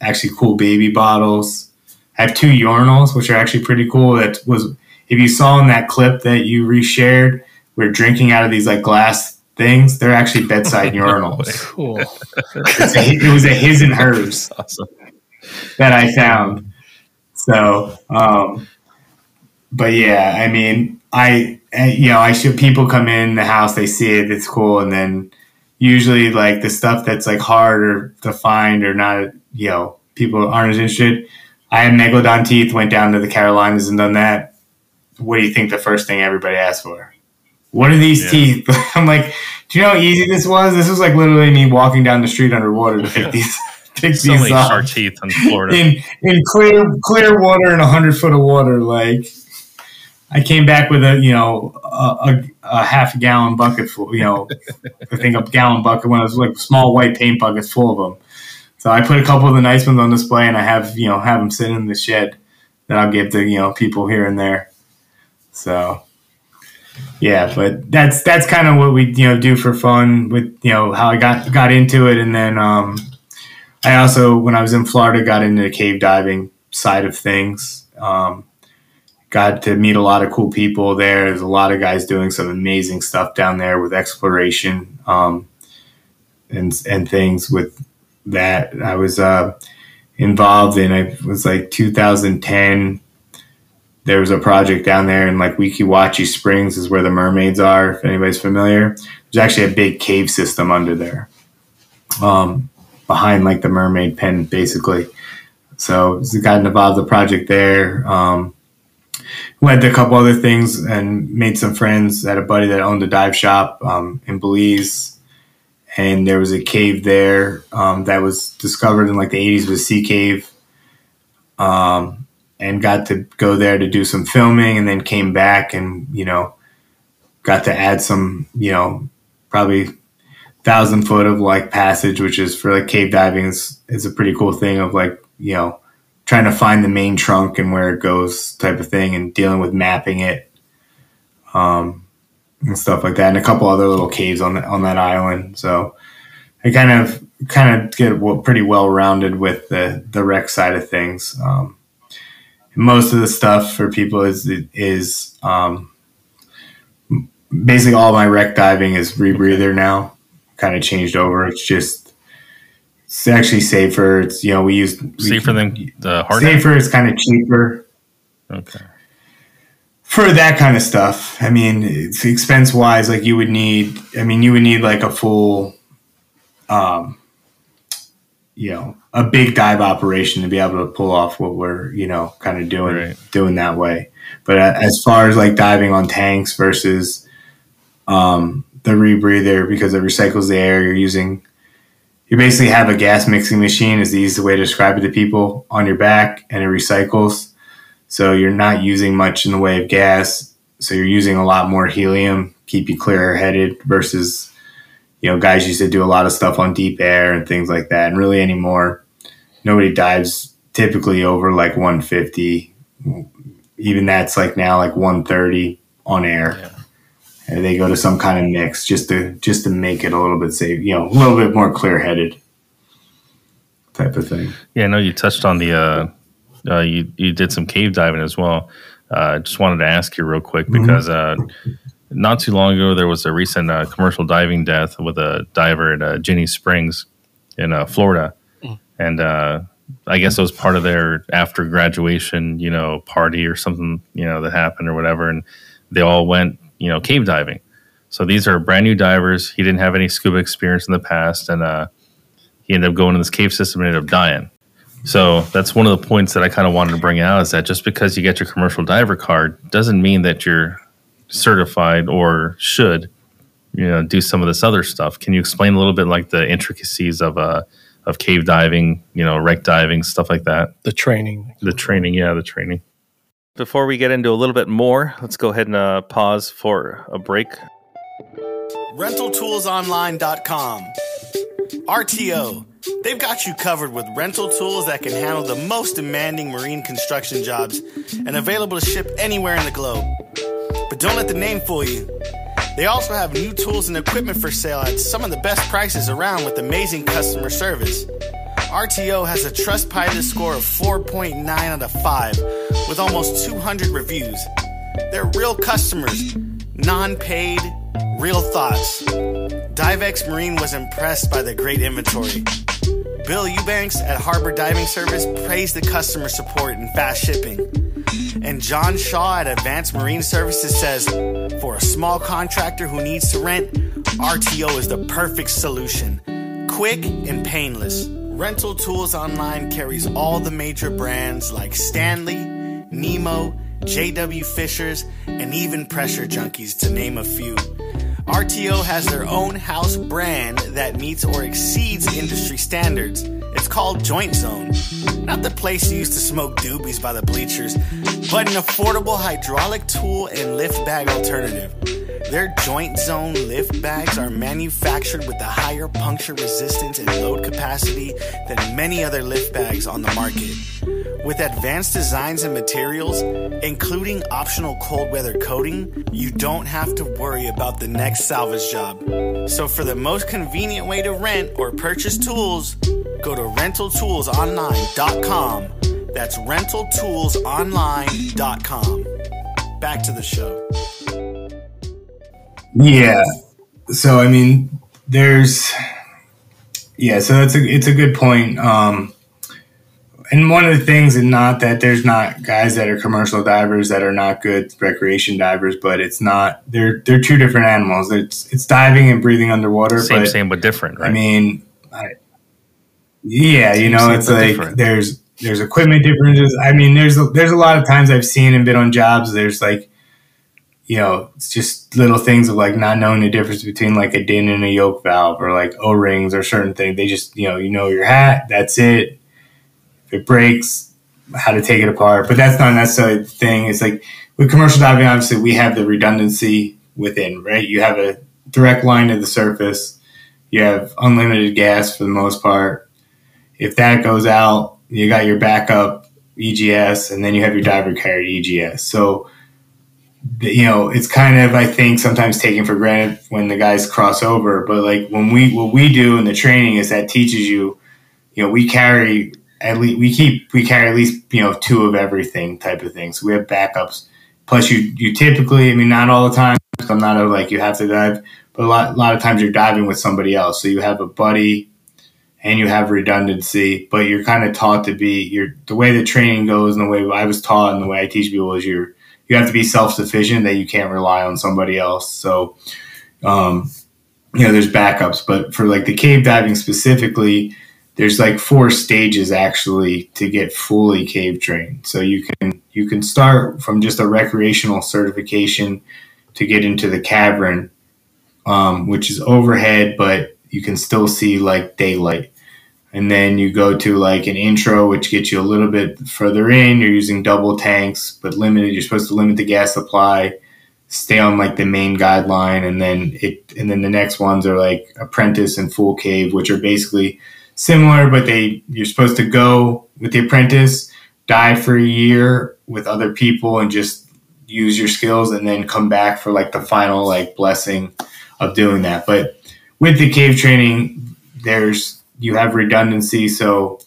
actually, cool baby bottles. I have two urinals, which are actually pretty cool. That was if you saw in that clip that you reshared, we're drinking out of these like glass things. They're actually bedside urinals.
Cool.
A- it was a his and hers
Awesome.
that I found. So, um, but yeah, I mean, I, I- you know, I should people come in the house, they see it, it's cool, and then usually like the stuff that's like harder to find or not, you know, people aren't as interested. I had megalodon teeth, went down to the Carolinas and done that. What do you think the first thing everybody asked for? What are these
Yeah.
teeth? I'm like, do you know how easy this was? This was like literally me walking down the street underwater to pick
Yeah.
these, pick
So
these
many
up
shark teeth in Florida.
in in clear clear water and hundred foot of water. Like I came back with a you know a, a, a half gallon bucket full. You know, I think a gallon bucket when it was like small white paint buckets full of them. So I put a couple of the nice ones on display, and I have you know have them sitting in the shed that I'll give to you know people here and there. So. Yeah, but that's that's kind of what we you know do for fun with you know how I got got into it, and then um, I also, when I was in Florida, got into the cave diving side of things. Um, got to meet a lot of cool people there. There's a lot of guys doing some amazing stuff down there with exploration um, and and things with that. I was uh, involved in. It was like 2010. There was a project down there in like Weeki Wachee Springs, is where the mermaids are. If anybody's familiar, there's actually a big cave system under there. Um, behind like the mermaid pen basically so got involved in the project there um, went to a couple other things and made some friends had a buddy that owned a dive shop um, in belize and there was a cave there um, that was discovered in like the 80s with sea cave um, and got to go there to do some filming and then came back and you know got to add some you know probably thousand foot of like passage, which is for like cave diving is is a pretty cool thing of like you know trying to find the main trunk and where it goes type of thing and dealing with mapping it, um, and stuff like that, and a couple other little caves on the, on that island. So I kind of kind of get pretty well rounded with the the wreck side of things. Um, most of the stuff for people is is um, basically all my wreck diving is rebreather now kind of changed over. It's just it's actually safer. It's you know we use
Safer
can-
than the hard
safer. It's kind of cheaper
Okay.
for that kind of stuff. I mean, it's expense wise, like you would need. I mean, you would need like a full, um, you know, a big dive operation to be able to pull off what we're you know kind of doing
Right.
doing that way. But uh, as far as like diving on tanks versus um, the rebreather, because it recycles the air, you're using. You basically have a gas mixing machine, is the easiest way to describe it to people, on your back, and it recycles. So you're not using much in the way of gas. So you're using a lot more helium, keep you clear headed versus, you know, guys used to do a lot of stuff on deep air and things like that. And really anymore, nobody dives typically over like 150. Even that's like now like 130 on air.
Yeah.
And they go to some kind of mix just to just to make it a little bit safe, you know, a little bit more clear headed type of thing.
Yeah, I know you touched on the. Uh, uh, you you did some cave diving as well. Uh, just wanted to ask you real quick
Mhm.
because uh, not too long ago there was a recent uh, commercial diving death with a diver at uh, Ginnie Springs in uh, Florida, and uh, I guess it was part of their after graduation, you know, party or something, you know, that happened or whatever, and they all went, you know, cave diving. So these are brand new divers. He didn't have any scuba experience in the past, and uh, he ended up going in this cave system and ended up dying. So that's one of the points that I kind of wanted to bring out is that just because you get your commercial diver card doesn't mean that you're certified or should, you know, do some of this other stuff. Can you explain a little bit like the intricacies of uh of cave diving, you know, wreck diving, stuff like that?
The training.
The training, yeah, the training. Before we get into a little bit more, let's go ahead and uh, pause for a break.
RentalToolsOnline.com. RTO. They've got you covered with rental tools that can handle the most demanding marine construction jobs and available to ship anywhere in the globe. But don't let the name fool you. They also have new tools and equipment for sale at some of the best prices around with amazing customer service. RTO has a Trustpilot score of 4.9 out of 5 with almost 200 reviews. They're real customers, non paid, real thoughts. Divex Marine was impressed by the great inventory. Bill Eubanks at Harbor Diving Service praised the customer support and fast shipping. And John Shaw at Advanced Marine Services says, for a small contractor who needs to rent, RTO is the perfect solution. Quick and painless. Rental Tools Online carries all the major brands like Stanley, Nemo, JW Fishers, and even Pressure Junkies, to name a few. RTO has their own house brand that meets or exceeds industry standards. It's called Joint Zone. Not the place you used to smoke doobies by the bleachers, but an affordable hydraulic tool and lift bag alternative. Their Joint Zone lift bags are manufactured with a higher puncture resistance and load capacity than many other lift bags on the market. With advanced designs and materials, including optional cold weather coating, you don't have to worry about the next salvage job. So, for the most convenient way to rent or purchase tools, go to rentaltoolsonline.com. That's rentaltoolsonline.com. Back to the show.
Yeah. So I mean, there's yeah. So that's a it's a good point. Um, and one of the things, and not that there's not guys that are commercial divers that are not good recreation divers, but it's not they're they're two different animals. It's it's diving and breathing underwater.
Same,
but,
same, but different, right?
I mean, I, yeah, you know, it's like
different.
there's there's equipment differences. I mean, there's there's a lot of times I've seen and been on jobs. There's like, you know, it's just little things of like not knowing the difference between like a din and a yoke valve or like O rings or certain things. They just you know you know your hat. That's it. If it breaks, how to take it apart. But that's not necessarily the thing. It's like with commercial diving, obviously we have the redundancy within, right? You have a direct line to the surface. You have unlimited gas for the most part. If that goes out, you got your backup EGS, and then you have your diver carried EGS. So, you know, it's kind of I think sometimes taken for granted when the guys cross over. But like when we what we do in the training is that teaches you, you know, we carry at least we keep we carry at least you know two of everything type of thing. So we have backups. Plus, you you typically, I mean, not all the time. I'm not a, like you have to dive, but a lot a lot of times you're diving with somebody else. So you have a buddy, and you have redundancy, but you're kind of taught to be. You're the way the training goes, and the way I was taught, and the way I teach people is you're you have to be self sufficient. That you can't rely on somebody else. So, um, you know, there's backups, but for like the cave diving specifically, there's like four stages actually to get fully cave trained. So you can you can start from just a recreational certification to get into the cavern, um, which is overhead, but you can still see like daylight. And then you go to like an intro, which gets you a little bit further in. You're using double tanks, but limited. You're supposed to limit the gas supply, stay on like the main guideline, and then it. And then the next ones are like apprentice and full cave, which are basically similar, but they you're supposed to go with the apprentice, dive for a year with other people, and just use your skills, and then come back for like the final like blessing of doing that. But with the cave training, there's you have redundancy, so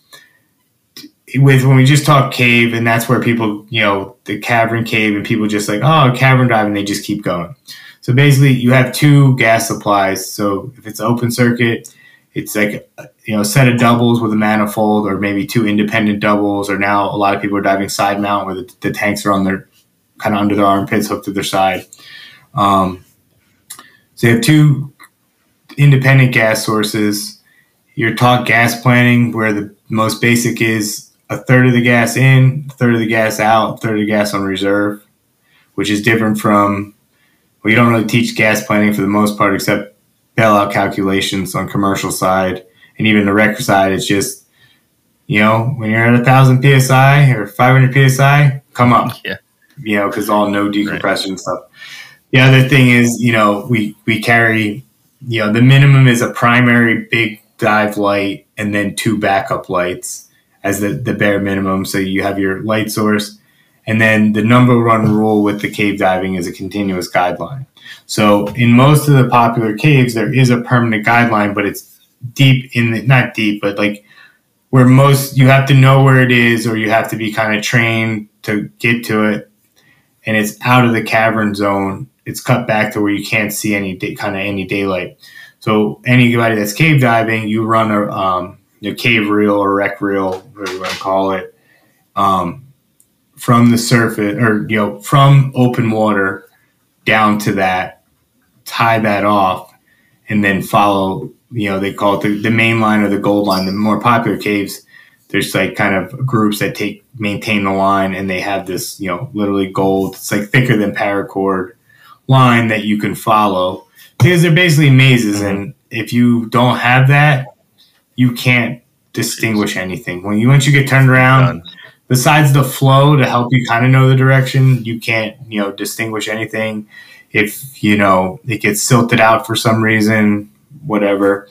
with when we just talk cave, and that's where people, you know, the cavern cave, and people just like, oh, cavern diving, they just keep going. So basically, you have two gas supplies. So if it's open circuit, it's like you know a set of doubles with a manifold, or maybe two independent doubles. Or now a lot of people are diving side mount, where the, the tanks are on their kind of under their armpits, hooked to their side. Um, so you have two independent gas sources. You're taught gas planning, where the most basic is a third of the gas in, a third of the gas out, a third of the gas on reserve, which is different from. Well, you don't really teach gas planning for the most part, except bailout calculations on commercial side, and even the wrecker side. It's just, you know, when you're at a thousand psi or 500 psi, come up
yeah.
you know, because all no decompression stuff. The other thing is, you know, we we carry, you know, the minimum is a primary big dive light and then two backup lights as the, the bare minimum. So you have your light source. And then the number one rule with the cave diving is a continuous guideline. So in most of the popular caves, there is a permanent guideline, but it's deep in the, not deep, but like where most you have to know where it is or you have to be kind of trained to get to it. And it's out of the cavern zone. It's cut back to where you can't see any day, kind of any daylight. So anybody that's cave diving, you run a um, cave reel or wreck reel, whatever you want to call it, um, from the surface or you know from open water down to that, tie that off, and then follow. You know they call it the, the main line or the gold line. The more popular caves, there's like kind of groups that take maintain the line, and they have this you know literally gold. It's like thicker than paracord line that you can follow because they're basically mazes, and if you don't have that, you can't distinguish anything. When you once you get turned around, besides the flow to help you kind of know the direction, you can't you know distinguish anything. If you know it gets silted out for some reason, whatever.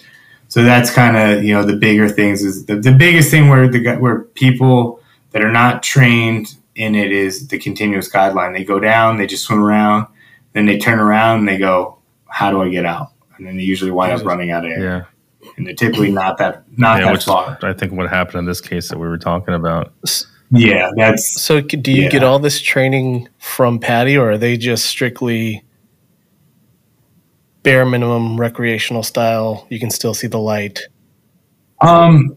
So that's kind of you know the bigger things is the, the biggest thing where the where people that are not trained in it is the continuous guideline. They go down, they just swim around, then they turn around and they go, "How do I get out?" And then they usually wind up running out of air,
Yeah.
and they're typically not that not
yeah,
that
which
far.
I think what happened in this case that we were talking about.
Yeah, that's
So do you
Yeah.
get all this training from PADI, or are they just strictly bare minimum recreational style? You can still see the light.
Um,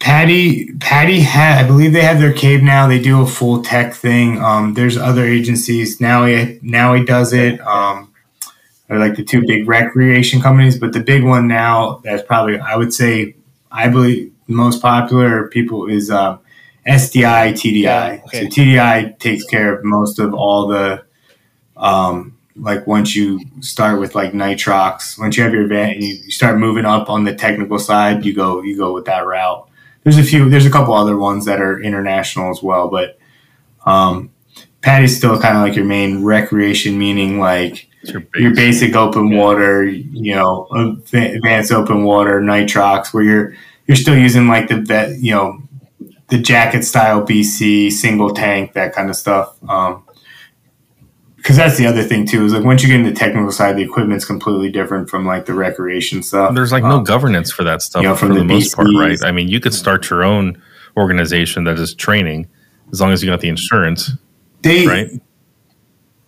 PADI, PADI had, I believe they have their cave now. They do a full tech thing. Um, there's other agencies now. He now he does it. Um, they're like the two big recreation companies, but the big one now that's probably I would say I believe the most popular people is um, SDI TDI.
Yeah, okay.
So TDI takes care of most of all the um, like once you start with like nitrox, once you have your event and you start moving up on the technical side, you go you go with that route. There's a few, there's a couple other ones that are international as well, but um, PADI's still kind of like your main recreation, meaning like
your
your basic open water, you know, advanced open water, nitrox, where you're you're still using like the vet, you know, the jacket style BC single tank, that kind of stuff. Um, because that's the other thing too is like once you get into the technical side, the equipment's completely different from like the recreation stuff.
There's like no
Um,
governance for that stuff
you know,
for the,
the
most part, right? I mean, you could start your own organization that is training as long as you got the insurance,
they
right?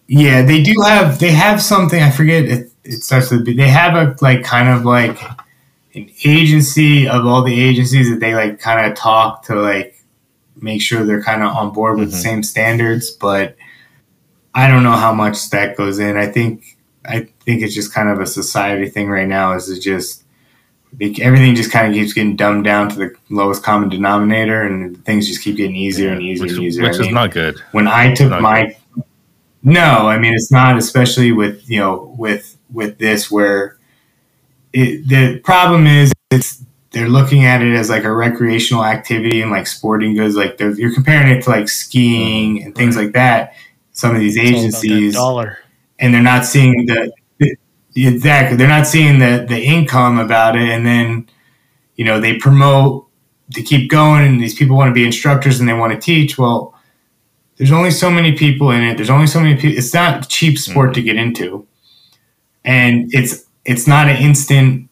Yeah, they do have. They have something. I forget. It, it starts with. They have a like kind of like an agency of all the agencies that they like kind of talk to like make sure they're kind of on board with the
Mhm.
same standards. But I don't know how much that goes in. I think I think it's just kind of a society thing right now. Is it just everything just kind of keeps getting dumbed down to the lowest common denominator, and things just keep getting easier and easier
which,
and easier.
which
I
is
mean,
not good.
when I took my no, I mean it's not, especially with you know with with this where it, the problem is it's they're looking at it as like a recreational activity and like sporting goods, like you're comparing it to like skiing and things like that. Some of these
It's all about that
agencies
dollar.
and they're not seeing the, the exactly they're not seeing the the income about it and then you know they promote to keep going and these people want to be instructors and they want to teach. Well there's only so many people in it there's only so many people it's not cheap sport to mm-hmm. get into. And it's it's not an instant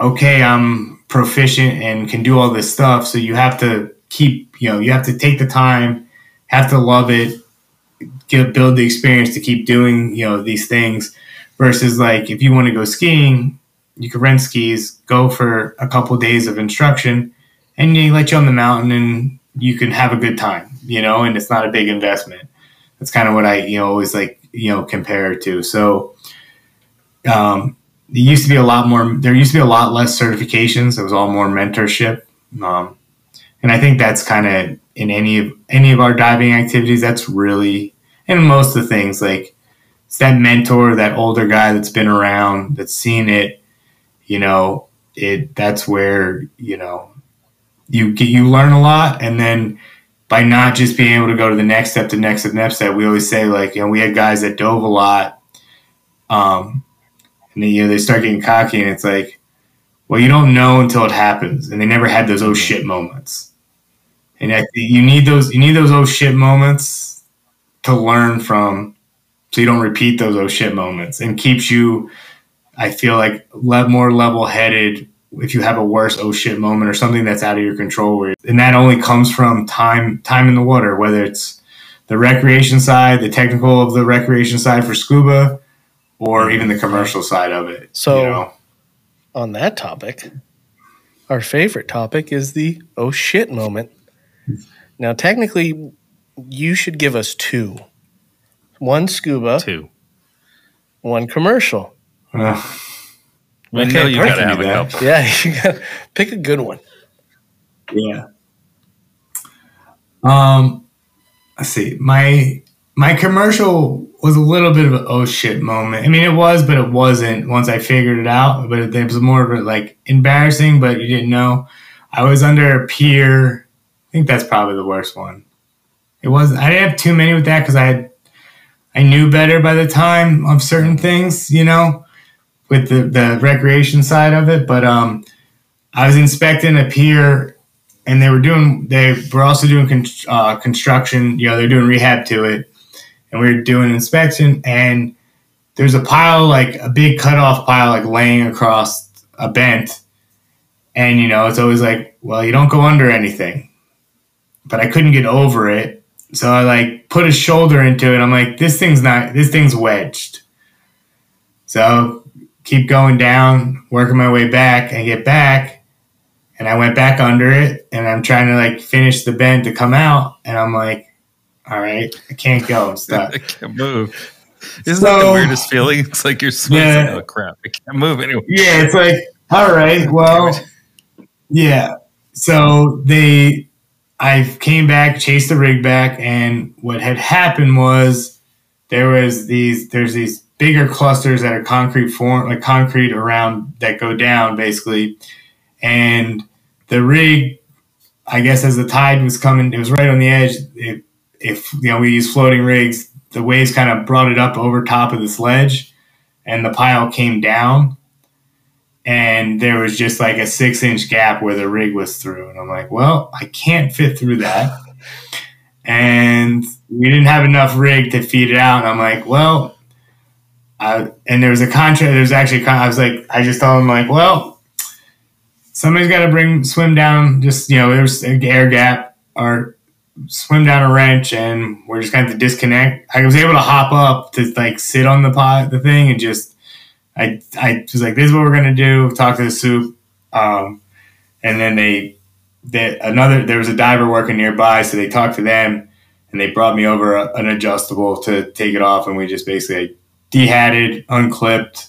okay i'm proficient and can do all this stuff so you have to keep you know you have to take the time have to love it get build the experience to keep doing you know these things versus like if you want to go skiing you can rent skis go for a couple days of instruction and they let you on the mountain and you can have a good time you know and it's not a big investment. That's kind of what i you know always like you know compare to. So um there used to be a lot more there used to be a lot less certifications it was all more mentorship um, and i think that's kind of in any of any of our diving activities that's really and most of the things like it's that mentor that older guy that's been around that's seen it you know it that's where you know you get you learn a lot and then by not just being able to go to the next step the next step next step we always say like you know we had guys that dove a lot um and then, you know they start getting cocky and it's like well, you don't know until it happens, and they never had those oh shit moments. And I, you need those you need those oh shit moments to learn from, so you don't repeat those oh shit moments, and keeps you. I feel like le- more level headed if you have a worse oh shit moment or something that's out of your control, and that only comes from time time in the water, whether it's the recreation side, the technical of the recreation side for scuba, or mm-hmm. even the commercial side of it.
So-
you know?
On that topic, our favorite topic is the oh shit moment. Now, technically, you should give us two one scuba,
Two.
one commercial.
Uh,
We
Okay,
know you gotta have a
Do that.
couple.
Yeah, you got pick a good one.
Yeah. Um, let's see. My my commercial was a little bit of an oh shit moment. I mean, it was, but it wasn't. Once I figured it out, but it, it was more of a like embarrassing, but you didn't know. I was under a pier. I think that's probably the worst one. It was. I didn't have too many with that because I had. I knew better by the time of certain things, you know, with the, the recreation side of it. But um, I was inspecting a pier and they were doing they were also doing con- uh, construction you know they're doing rehab to it and we were doing inspection and there's a pile like a big cutoff pile like laying across a bent and you know it's always like well you don't go under anything but i couldn't get over it so i like put a shoulder into it i'm like this thing's not this thing's wedged so keep going down working my way back and get back and I went back under it and I'm trying to like finish the bend to come out and I'm like, all right, I can't go. I'm stuck.
I can't move. Isn't that the weirdest feeling? It's like you're sweating.
Yeah.
Oh crap! I can't move anyway.
yeah, it's like, all right, well, yeah. So they, I came back, chased the rig back, and what had happened was there was these, there's these bigger clusters that are concrete form, like concrete around that go down basically, and the rig, I guess, as the tide was coming, it was right on the edge. It, if you know we use floating rigs, the waves kind of brought it up over top of this ledge, and the pile came down and there was just like a six inch gap where the rig was through. And I'm like, well, I can't fit through that. And we didn't have enough rig to feed it out. And I'm like, well, I, and there was a contract. There was actually, con- I was like, I just told him like, well, somebody's got to bring swim down. Just you know, there's an air gap or swim down a wrench, and we're just going to disconnect. I was able to hop up to like sit on the pot, the thing, and just I I was like, this is what we're gonna do. Talk to the sup, um, and then they, they another there was a diver working nearby, so they talked to them, and they brought me over a, an adjustable to take it off, and we just basically dehatted, unclipped,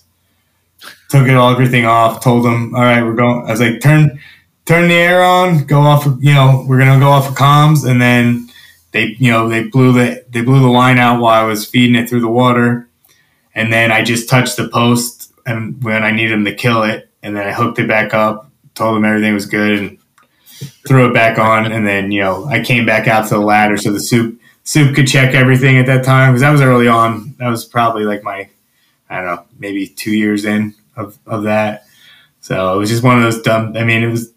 took it all everything off. Told them, all right, we're going. I was like, turn turn the air on, go off. You know, we're gonna go off of comms, and then they you know they blew the they blew the line out while I was feeding it through the water and then I just touched the post and when I needed them to kill it, and then I hooked it back up, told them everything was good, and threw it back on, and then you know I came back out to the ladder so the sup sup could check everything at that time because that was early on. That was probably like my I don't know maybe two years in of of that. So it was just one of those dumb. I mean, it was.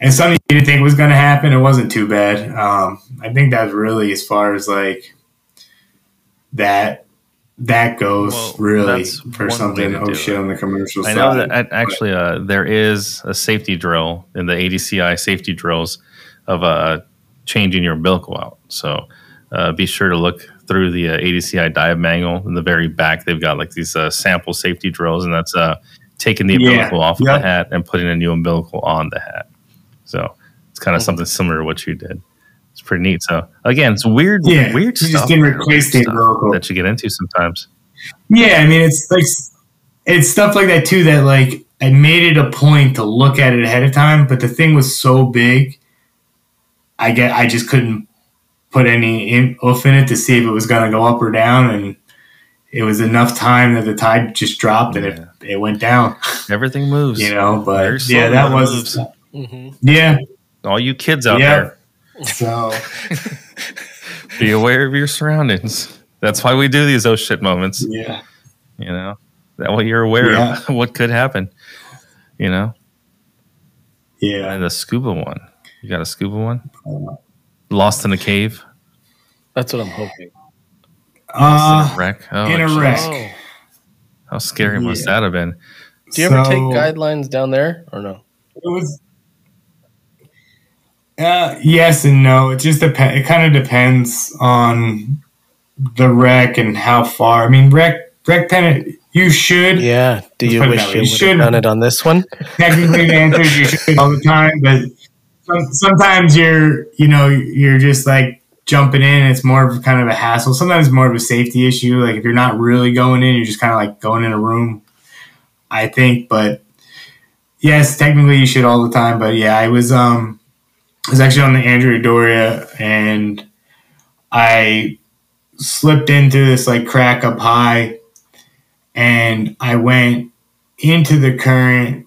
And something you didn't think was going to happen. It wasn't too bad. Um, I think that's really as far as like that that goes
Well,
really for something oh shit
it.
on the commercial
I
side.
know that actually uh, there is a safety drill in the ADCI safety drills of uh, changing your umbilical out. So uh, be sure to look through the uh, ADCI dive manual in the very back. They've got like these uh, sample safety drills, and that's uh, taking the
Yeah.
umbilical off
Yep.
of the hat and putting a new umbilical on the hat. So it's kind of something similar to what you did. It's pretty neat. So again, it's weird,
Yeah,
weird
you just
stuff.
didn't replace
weird
the
stuff that you get into sometimes.
Yeah, I mean it's like it's stuff like that too that like I made it a point to look at it ahead of time, but the thing was so big, I get I just couldn't put any in, oof in it to see if it was going to go up or down, and it was enough time that the tide just dropped and it it went down,
Everything moves.
you know. But yeah, that was
moves.
hmm
yeah.
All you kids out
Yeah.
there.
So
be aware of your surroundings. That's why we do these oh shit moments.
yeah,
You know, that way you're aware
Yeah.
of what could happen. You know,
Yeah.
And the scuba one. You got a scuba one? Lost in a cave?
That's what I'm hoping.
Uh,
wreck? Oh,
in a
geez.
wreck.
Oh.
How scary must that have been?
Do you ever take guidelines down there or no?
It was. Uh, yes and no. It just depends. It kind of depends on the wreck and how far. I mean, wreck wreck pen. You should
Yeah. Do you wish you
You
have
should-
done it on this one?
technically the answer is you should all the time, but sometimes you're you know you're just like jumping in. It's more of kind of a hassle. Sometimes more of a safety issue. Like if you're not really going in, you're just kind of like going in a room. I think, but yes, technically you should all the time. But yeah, I was um I was actually on the Andrea Doria and I slipped into this like crack up high and I went into the current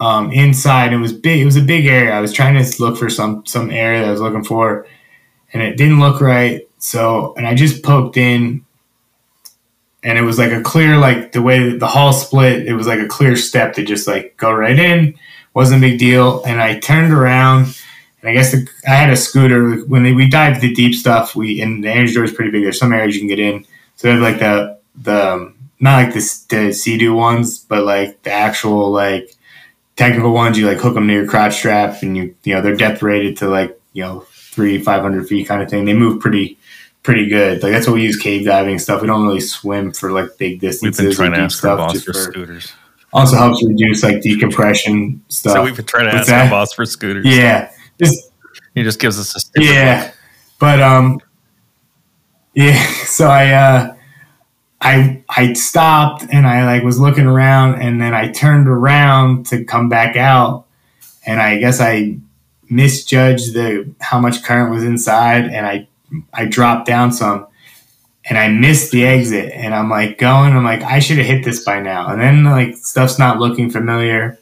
um, inside. It was big. It was a big area. I was trying to look for some some area that I was looking for, and it didn't look right. So, and I just poked in, and it was like a clear, like the way the hall split. It was like a clear step to just like go right in. Wasn't a big deal. And I turned around, and I guess the, I had a scooter. When they, we dived the deep stuff, we and the Andrea Doria is pretty big. There's some areas you can get in. So they have like the the um, not like the the Sea-Doo ones, but like the actual like technical ones. You like hook them to your crotch strap, and you you know they're depth rated to like you know three five hundred feet kind of thing. They move pretty pretty good. Like that's what we use cave diving stuff. We don't really swim for like big distances.
We've been trying to ask our boss
just
for
for-
scooters.
Also helps reduce like decompression stuff.
So we've been trying to
What's
ask our boss for scooters.
yeah, just
He just gives us a
yeah
book.
but um yeah so i uh i i stopped and i like was looking around and then i turned around to come back out and i guess i misjudged the how much current was inside and i i dropped down some and i missed the exit and i'm like going i'm like i should have hit this by now and then like stuff's not looking familiar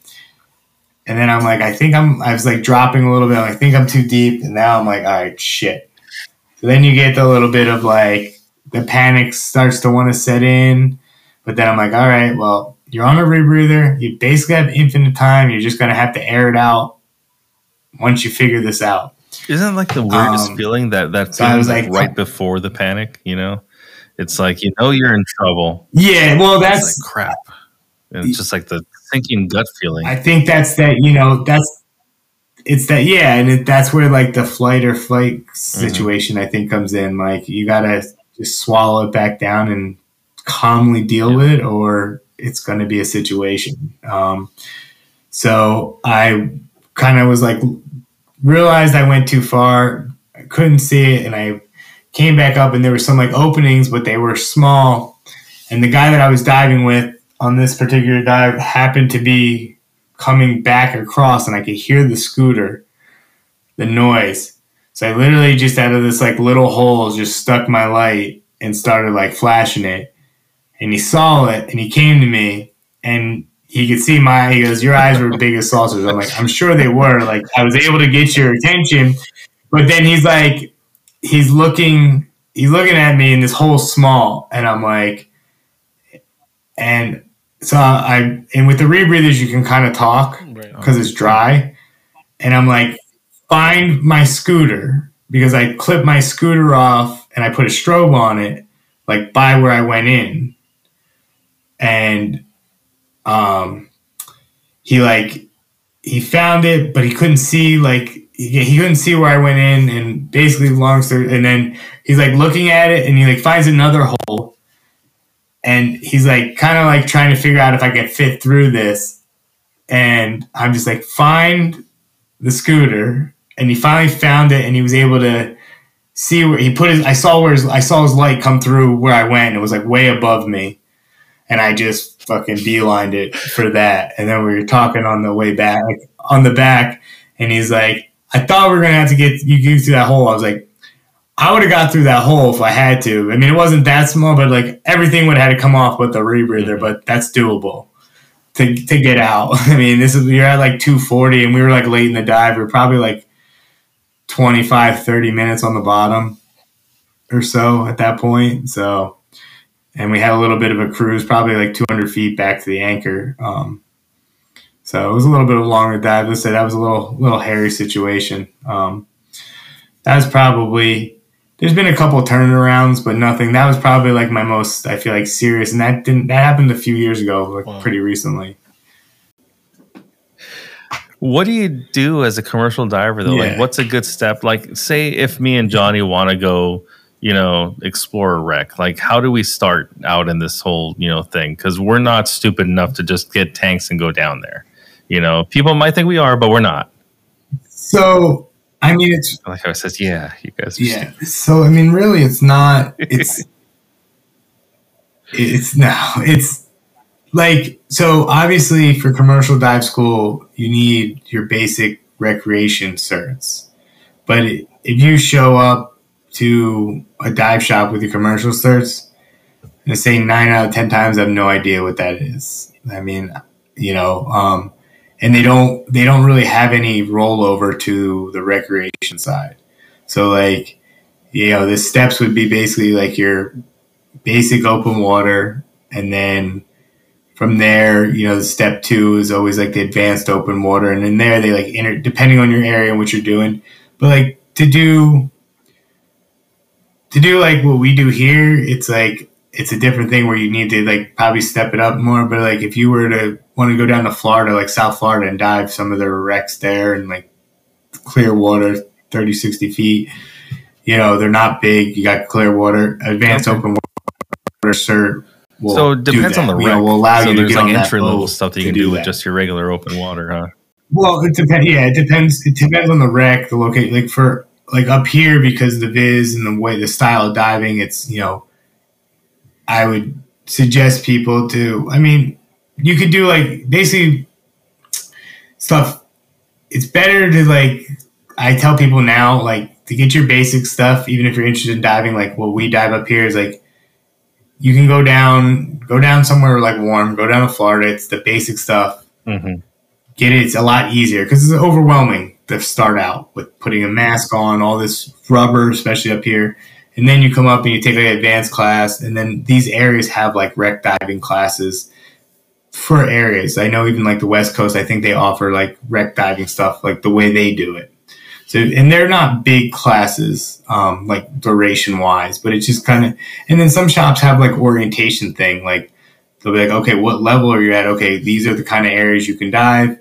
and then I'm like, I think I'm, I was like dropping a little bit. I think I'm too deep. And now I'm like, all right, shit. So then you get the little bit of like, the panic starts to want to set in. But then I'm like, all right, well, you're on a rebreather. You basically have infinite time. You're just going to have to air it out once you figure this out.
Isn't it like the weirdest
Um,
feeling that that
so I was
like,
like-
right before the panic? You know, it's like you know you're in trouble.
Yeah, well, that's,
like crap, and it's just like the sinking gut feeling.
I think that's that, you know, that's, it's that, yeah. And it, that's where like the flight or flight situation, I think, comes in. Like, you got to just swallow it back down and calmly deal with it, or it's going to be a situation. Um, so I kind of was like, realized I went too far. I couldn't see it. And I came back up, and there were some like openings, but they were small. And the guy that I was diving with on this particular dive happened to be coming back across, and I could hear the scooter, the noise. So I literally just out of this like little hole just stuck my light and started like flashing it. And he saw it and he came to me and he could see my he goes, Your eyes were big as saucers. I'm like, I'm sure they were. Like I was able to get your attention. But then he's like he's looking he's looking at me in this hole small and I'm like and so I and with the rebreathers you can kind of talk because it's dry. And I'm like, find my scooter because I clipped my scooter off and I put a strobe on it, like by where I went in. And um, he like he found it, but he couldn't see like he, he couldn't see where I went in. And basically, long story. And then he's like looking at it, and he like finds another hole, and he's like kind of like trying to figure out if I can fit through this and I'm just like, find the scooter. And he finally found it, and he was able to see where he put his. I saw where his, I saw his light come through where I went. It was like way above me, and I just fucking beelined it for that. And then we were talking on the way back, on the back, and he's like, I thought we were gonna have to get you through that hole. I was like. I would have got through that hole if I had to. I mean, it wasn't that small, but like everything would have had to come off with the rebreather, but that's doable to, to get out. I mean, this is you're at like 240 and we were like late in the dive. We are probably like 25, 30 minutes on the bottom or so at that point. So, and we had a little bit of a cruise, probably like 200 feet back to the anchor. Um, So it was a little bit of a longer dive. Let's say that was a little little hairy situation. Um, that was probably there's been a couple turnarounds, but nothing. That was probably like my most I feel like serious, and that didn't that happened a few years ago, like
Wow.
pretty recently.
What do you do as a commercial diver though? Like what's a good step? Like say if me and Johnny want to go, you know, explore a wreck, like how do we start out in this whole, you know, thing? Cuz we're not stupid enough to just get tanks and go down there. You know, people might think we are, but we're not.
So I mean, it's
Like I says, yeah, you guys are
yeah. So I mean, really, it's not. It's it's no. It's like so. Obviously, for commercial dive school, you need your basic recreation certs. But if you show up to a dive shop with your commercial certs, and say nine out of ten times, I have no idea what that is. I mean, you know, um, and they don't they don't really have any rollover to the recreation side. So like, you know, the steps would be basically like your basic open water, and then from there, you know, the step two is always like the advanced open water, and in there they like enter depending on your area and what you're doing. But like to do to do like what we do here, it's like it's a different thing where you need to like probably step it up more. But like if you were to want to go down to Florida, like South Florida, and dive some of the wrecks there and like clear water, 30, 60 feet, you know, they're not big. You got clear water, advanced
Okay.
open water cert. will
so it depends on the
You
wreck.
know, will allow
so
you to
there's
get
like entry level stuff that you can do with just your regular open water, huh?
Well, it depends. Yeah, it depends. It depends on the wreck, the location. Like for like up here, because the viz and the way the style of diving, it's you know, I would suggest people to. I mean, you could do like basically stuff. It's better to like. I tell people now, like to get your basic stuff, even if you're interested in diving. Like what we dive up here is like. You can go down, go down somewhere like warm. Go down to Florida. It's the basic stuff
Mm-hmm.
get it. It's a lot easier because it's overwhelming to start out with putting a mask on, all this rubber, especially up here. And then you come up and you take like an advanced class, and then these areas have like wreck diving classes for areas. I know even like the West Coast, I think they offer like wreck diving stuff like the way they do it. So, and they're not big classes, um, like duration wise, but it's just kind of, and then some shops have like orientation thing, like they'll be like, okay, what level are you at? Okay, these are the kind of areas you can dive,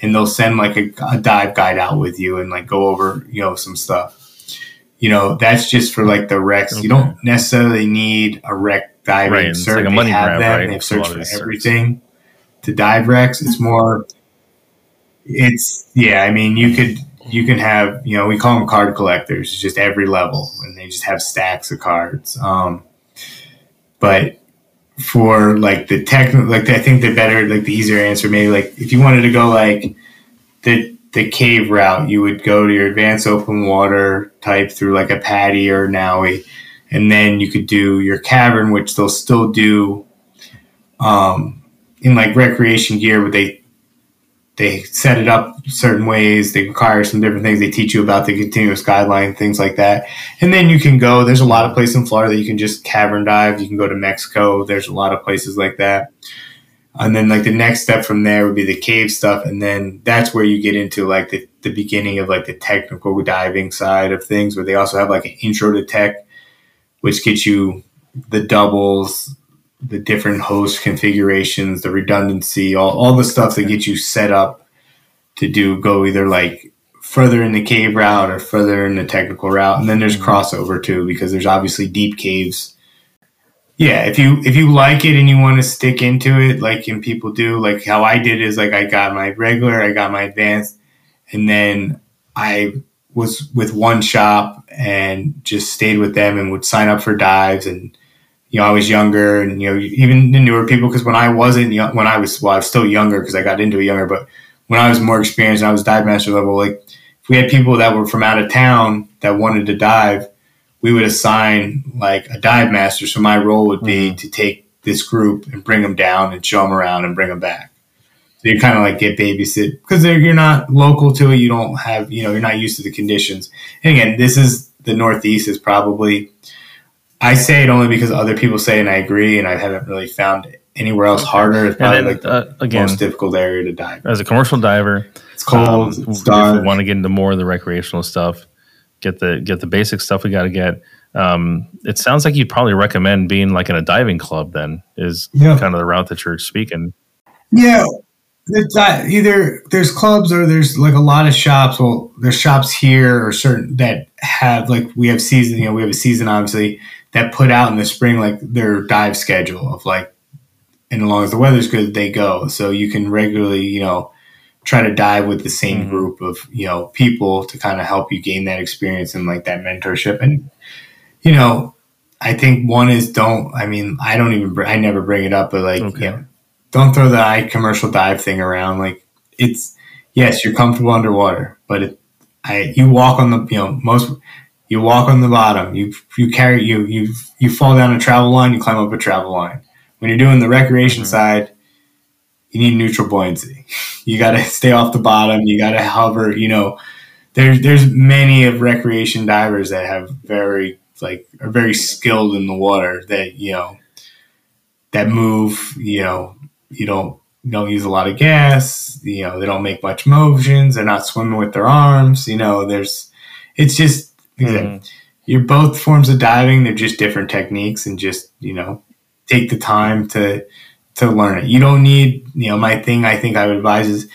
and they'll send like a, a dive guide out with you and like go over, you know, some stuff. You know, that's just for like the wrecks. You don't necessarily need a wreck diving
Right,
cert.
like a
They have
grab,
them.
right,
They have
for lot
certs
of
for
these certs.
everything to dive wrecks. It's more. It's yeah. I mean, you could you can have you know we call them card collectors. It's just every level, and they just have stacks of cards. Um, but for like the technical, like I think the better, like the easier answer, maybe like if you wanted to go like the the cave route, you would go to your advanced open water type through like a PADI or NAUI, and then you could do your cavern, which they'll still do um, in like recreation gear, but they they set it up certain ways. They require some different things. They teach you about the continuous guideline, things like that. And then you can go. There's a lot of places in Florida that you can just cavern dive. You can go to Mexico. There's a lot of places like that. And then like the next step from there would be the cave stuff, and then that's where you get into like the, the beginning of like the technical diving side of things, where they also have like an intro to tech, which gets you the doubles, the different host configurations, the redundancy, all, all the stuff that gets you set up to do go either like further in the cave route or further in the technical route. And then there's mm-hmm. crossover too, because there's obviously deep caves. Yeah, if you if you like it and you want to stick into it, like and people do, like how I did is like I got my regular, I got my advanced, and then I was with one shop and just stayed with them and would sign up for dives and you know I was younger and you know even the newer people because when I wasn't young when I was well I was still younger because I got into it younger but when I was more experienced and I was dive master level like if we had people that were from out of town that wanted to dive we would assign like a dive master so my role would be to take this group and bring them down and show them around and bring them back so you kind of like get babysit because you're not local to it. You don't have, you know, you're not used to the conditions. And again, this is the Northeast is probably, I say it only because other people say, it and I agree. And I haven't really found it anywhere else harder. It's probably
then,
like the
uh, again,
most difficult area to dive.
as a commercial diver,
It's cold.
um,
it's
if
dark.
we want to get into more of the recreational stuff, get the get the basic stuff we got to get. Um, it sounds like you'd probably recommend being like in a diving club. Then is
Yeah.
kind of the route that you're speaking.
Yeah, it's not, either there's clubs or there's like a lot of shops. Well, there's shops here or certain that have like we have season. You know, we have a season obviously that put out in the spring like their dive schedule of like, and as long as the weather's good, they go. So you can regularly, you know, try to dive with the same
Mhm.
group of you know people to kind of help you gain that experience and like that mentorship. And you know, I think one is don't. I mean, I don't even. I never bring it up, but like,
Okay.
you know, don't throw the eye commercial dive thing around. Like it's yes, you're comfortable underwater, but it, I you walk on the you know most you walk on the bottom. You you carry you you you fall down a travel line. You climb up a travel line. When you're doing the recreation
Mhm.
side, you need neutral buoyancy. You got to stay off the bottom. You got to hover. You know, there's there's many of recreation divers that have very like are very skilled in the water that you know that move. You know, you don't you don't use a lot of gas. You know, they don't make much motions. They're not swimming with their arms. You know, there's it's just
Mhm.
you're both forms of diving. They're just different techniques, and just you know, take the time to to learn it. You don't need you know. My thing I think I would advise is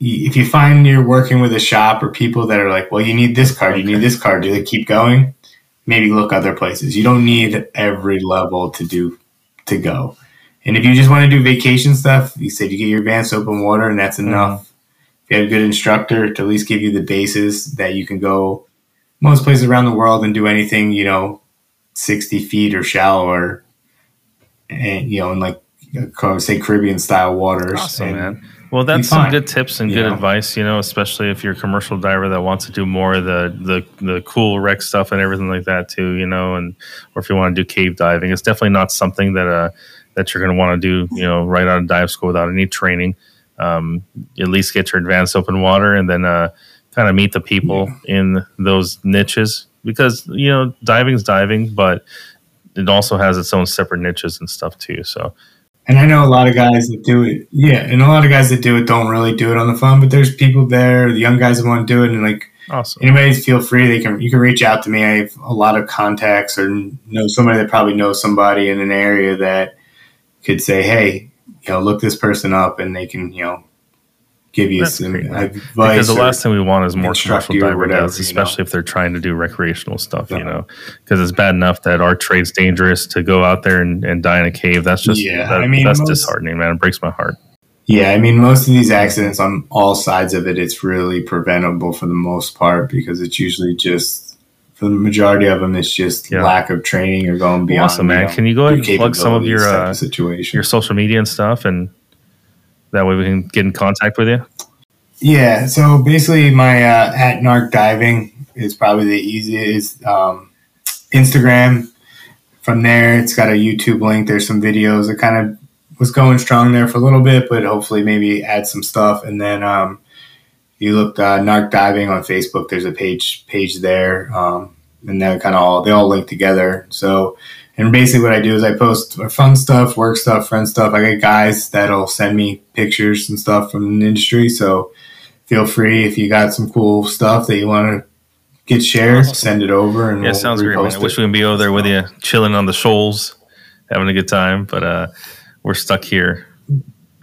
if you find you're working with a shop or people that are like, well, you need this card, you need this card, do they keep going? Maybe look other places. You don't need every level to do to go. And if you just want to do vacation stuff, you said you get your advanced open water, and that's enough. Mm-hmm. If you have a good instructor to at least give you the basis that you can go most places around the world and do anything, you know, 60 feet or shallower, and, you know, in like, say, Caribbean style waters.
Awesome, man. Well, that's some
fine,
good tips and good
know?
advice, you know, especially if you're a commercial diver that wants to do more of the, the the cool wreck stuff and everything like that too, you know, and or if you want to do cave diving, it's definitely not something that uh that you're going to want to do, you know, right out of dive school without any training. Um, at least get your advanced open water and then uh, kind of meet the people in those niches because you know diving's diving, but it also has its own separate niches and stuff too. So
And I know a lot of guys that do it. Yeah, and a lot of guys that do it don't really do it on the phone, but there's people there, the young guys that want to do it, and like
awesome.
anybody feel free. They can you can reach out to me. I have a lot of contacts or know somebody that probably knows somebody in an area that could say, hey, you know, look this person up, and they can you know give you
That's
some
great,
advice.
because the last thing we want is more commercial diver
whatever,
deaths,
you know?
especially if they're trying to do recreational stuff. You know, because it's bad enough that our trade's dangerous to go out there and, and die in a cave. That's just
Yeah,
that-
I mean,
that's
most-
disheartening, man. It breaks my heart.
Yeah, I mean, most of these accidents on all sides of it, it's really preventable for the most part because it's usually just, for the majority of them, it's just
Yeah.
lack of training or going beyond.
awesome, man.
you know,
Can you go ahead and plug some of your uh,
situation?
your social media and stuff, and that way we can get in contact with you?
Yeah, so basically, my uh, at Narced Diving is probably the easiest. Um, Instagram. From there, it's got a YouTube link. There's some videos. It kind of was going strong there for a little bit, but hopefully, maybe add some stuff. And then um, you look uh, Narced Diving on Facebook. There's a page page there, um, and then kind of all they all link together. So. And basically, what I do is I post fun stuff, work stuff, friend stuff. I get guys that'll send me pictures and stuff from the industry. So feel free if you got some cool stuff that you want to get shared,
Awesome.
send it over. And
Yeah,
we'll
sounds great, man. I wish we could be over there with you, chilling on the shoals, having a good time, but uh, we're stuck here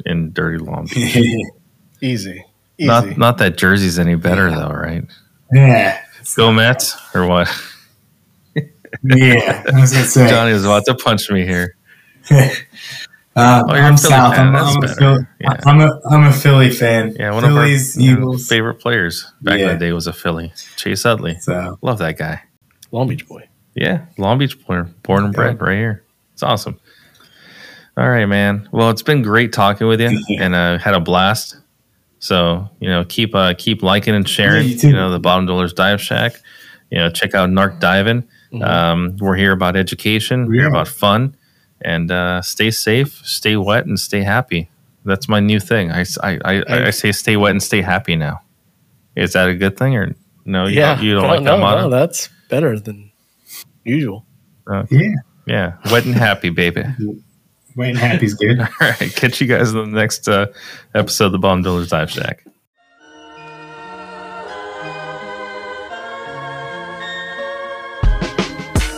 in dirty Long Beach.
Easy. Easy.
Not not that Jersey's any better though, right?
yeah,
Go Mets or what?
Yeah. I was gonna say.
Johnny was about to punch me here.
Uh,
Oh, you're a
I'm
Philly
south. I'm, I'm, a. Philly,
Yeah.
I'm a I'm a Philly fan.
Yeah, one
Phillies,
of our you know,
Eagles.
favorite players back in
Yeah.
the day was a Philly, Chase Utley.
So
Love that guy.
Long Beach boy.
Yeah, Long Beach boy, born and bred right here. It's awesome. All right, man. Well, it's been great talking with you,
Yeah.
and uh, had a blast. So you know, keep uh, keep liking and sharing.
Yeah, you
you know, the Bottom Dwellers Dive Shack. You know, check out Narced Diving.
Mhm.
Um, we're here about education. We're here about fun, and uh, stay safe, stay wet, and stay happy. That's my new thing. I I I say stay wet and stay happy now. Is that a good thing or no? You
yeah.
don't, you don't
no,
like that
no,
motto?
no, that's better than usual.
yeah,
Yeah, wet and happy, baby.
Wayne Happy's good.
All right, catch you guys in the next uh, episode of the Bottom Dwellers Dive Shack.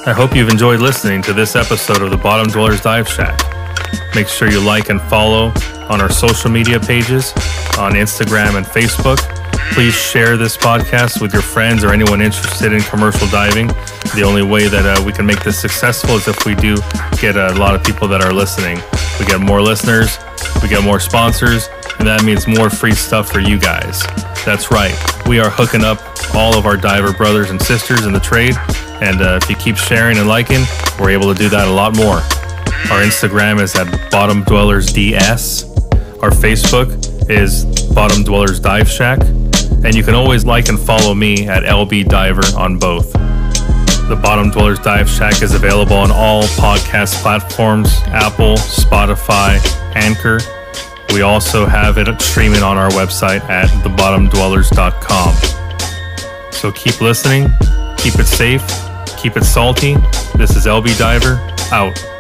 I hope you've enjoyed listening to this episode of the Bottom Dwellers Dive Shack. Make sure you like and follow on our social media pages on Instagram and Facebook. Please share this podcast with your friends or anyone interested in commercial diving. The only way that uh, we can make this successful is if we do get a lot of people that are listening. We get more listeners, we get more sponsors, and that means more free stuff for you guys. That's right, we are hooking up all of our diver brothers and sisters in the trade. And uh, if you keep sharing and liking, we're able to do that a lot more. Our Instagram is at Bottom Dwellers DS. Our Facebook is Bottom Dwellers Dive Shack. And you can always like and follow me at LB Diver on both. The Bottom Dwellers Dive Shack is available on all podcast platforms Apple, Spotify, Anchor. We also have it streaming on our website at thebottomdwellers.com. So keep listening, keep it safe, keep it salty. This is LB Diver, out.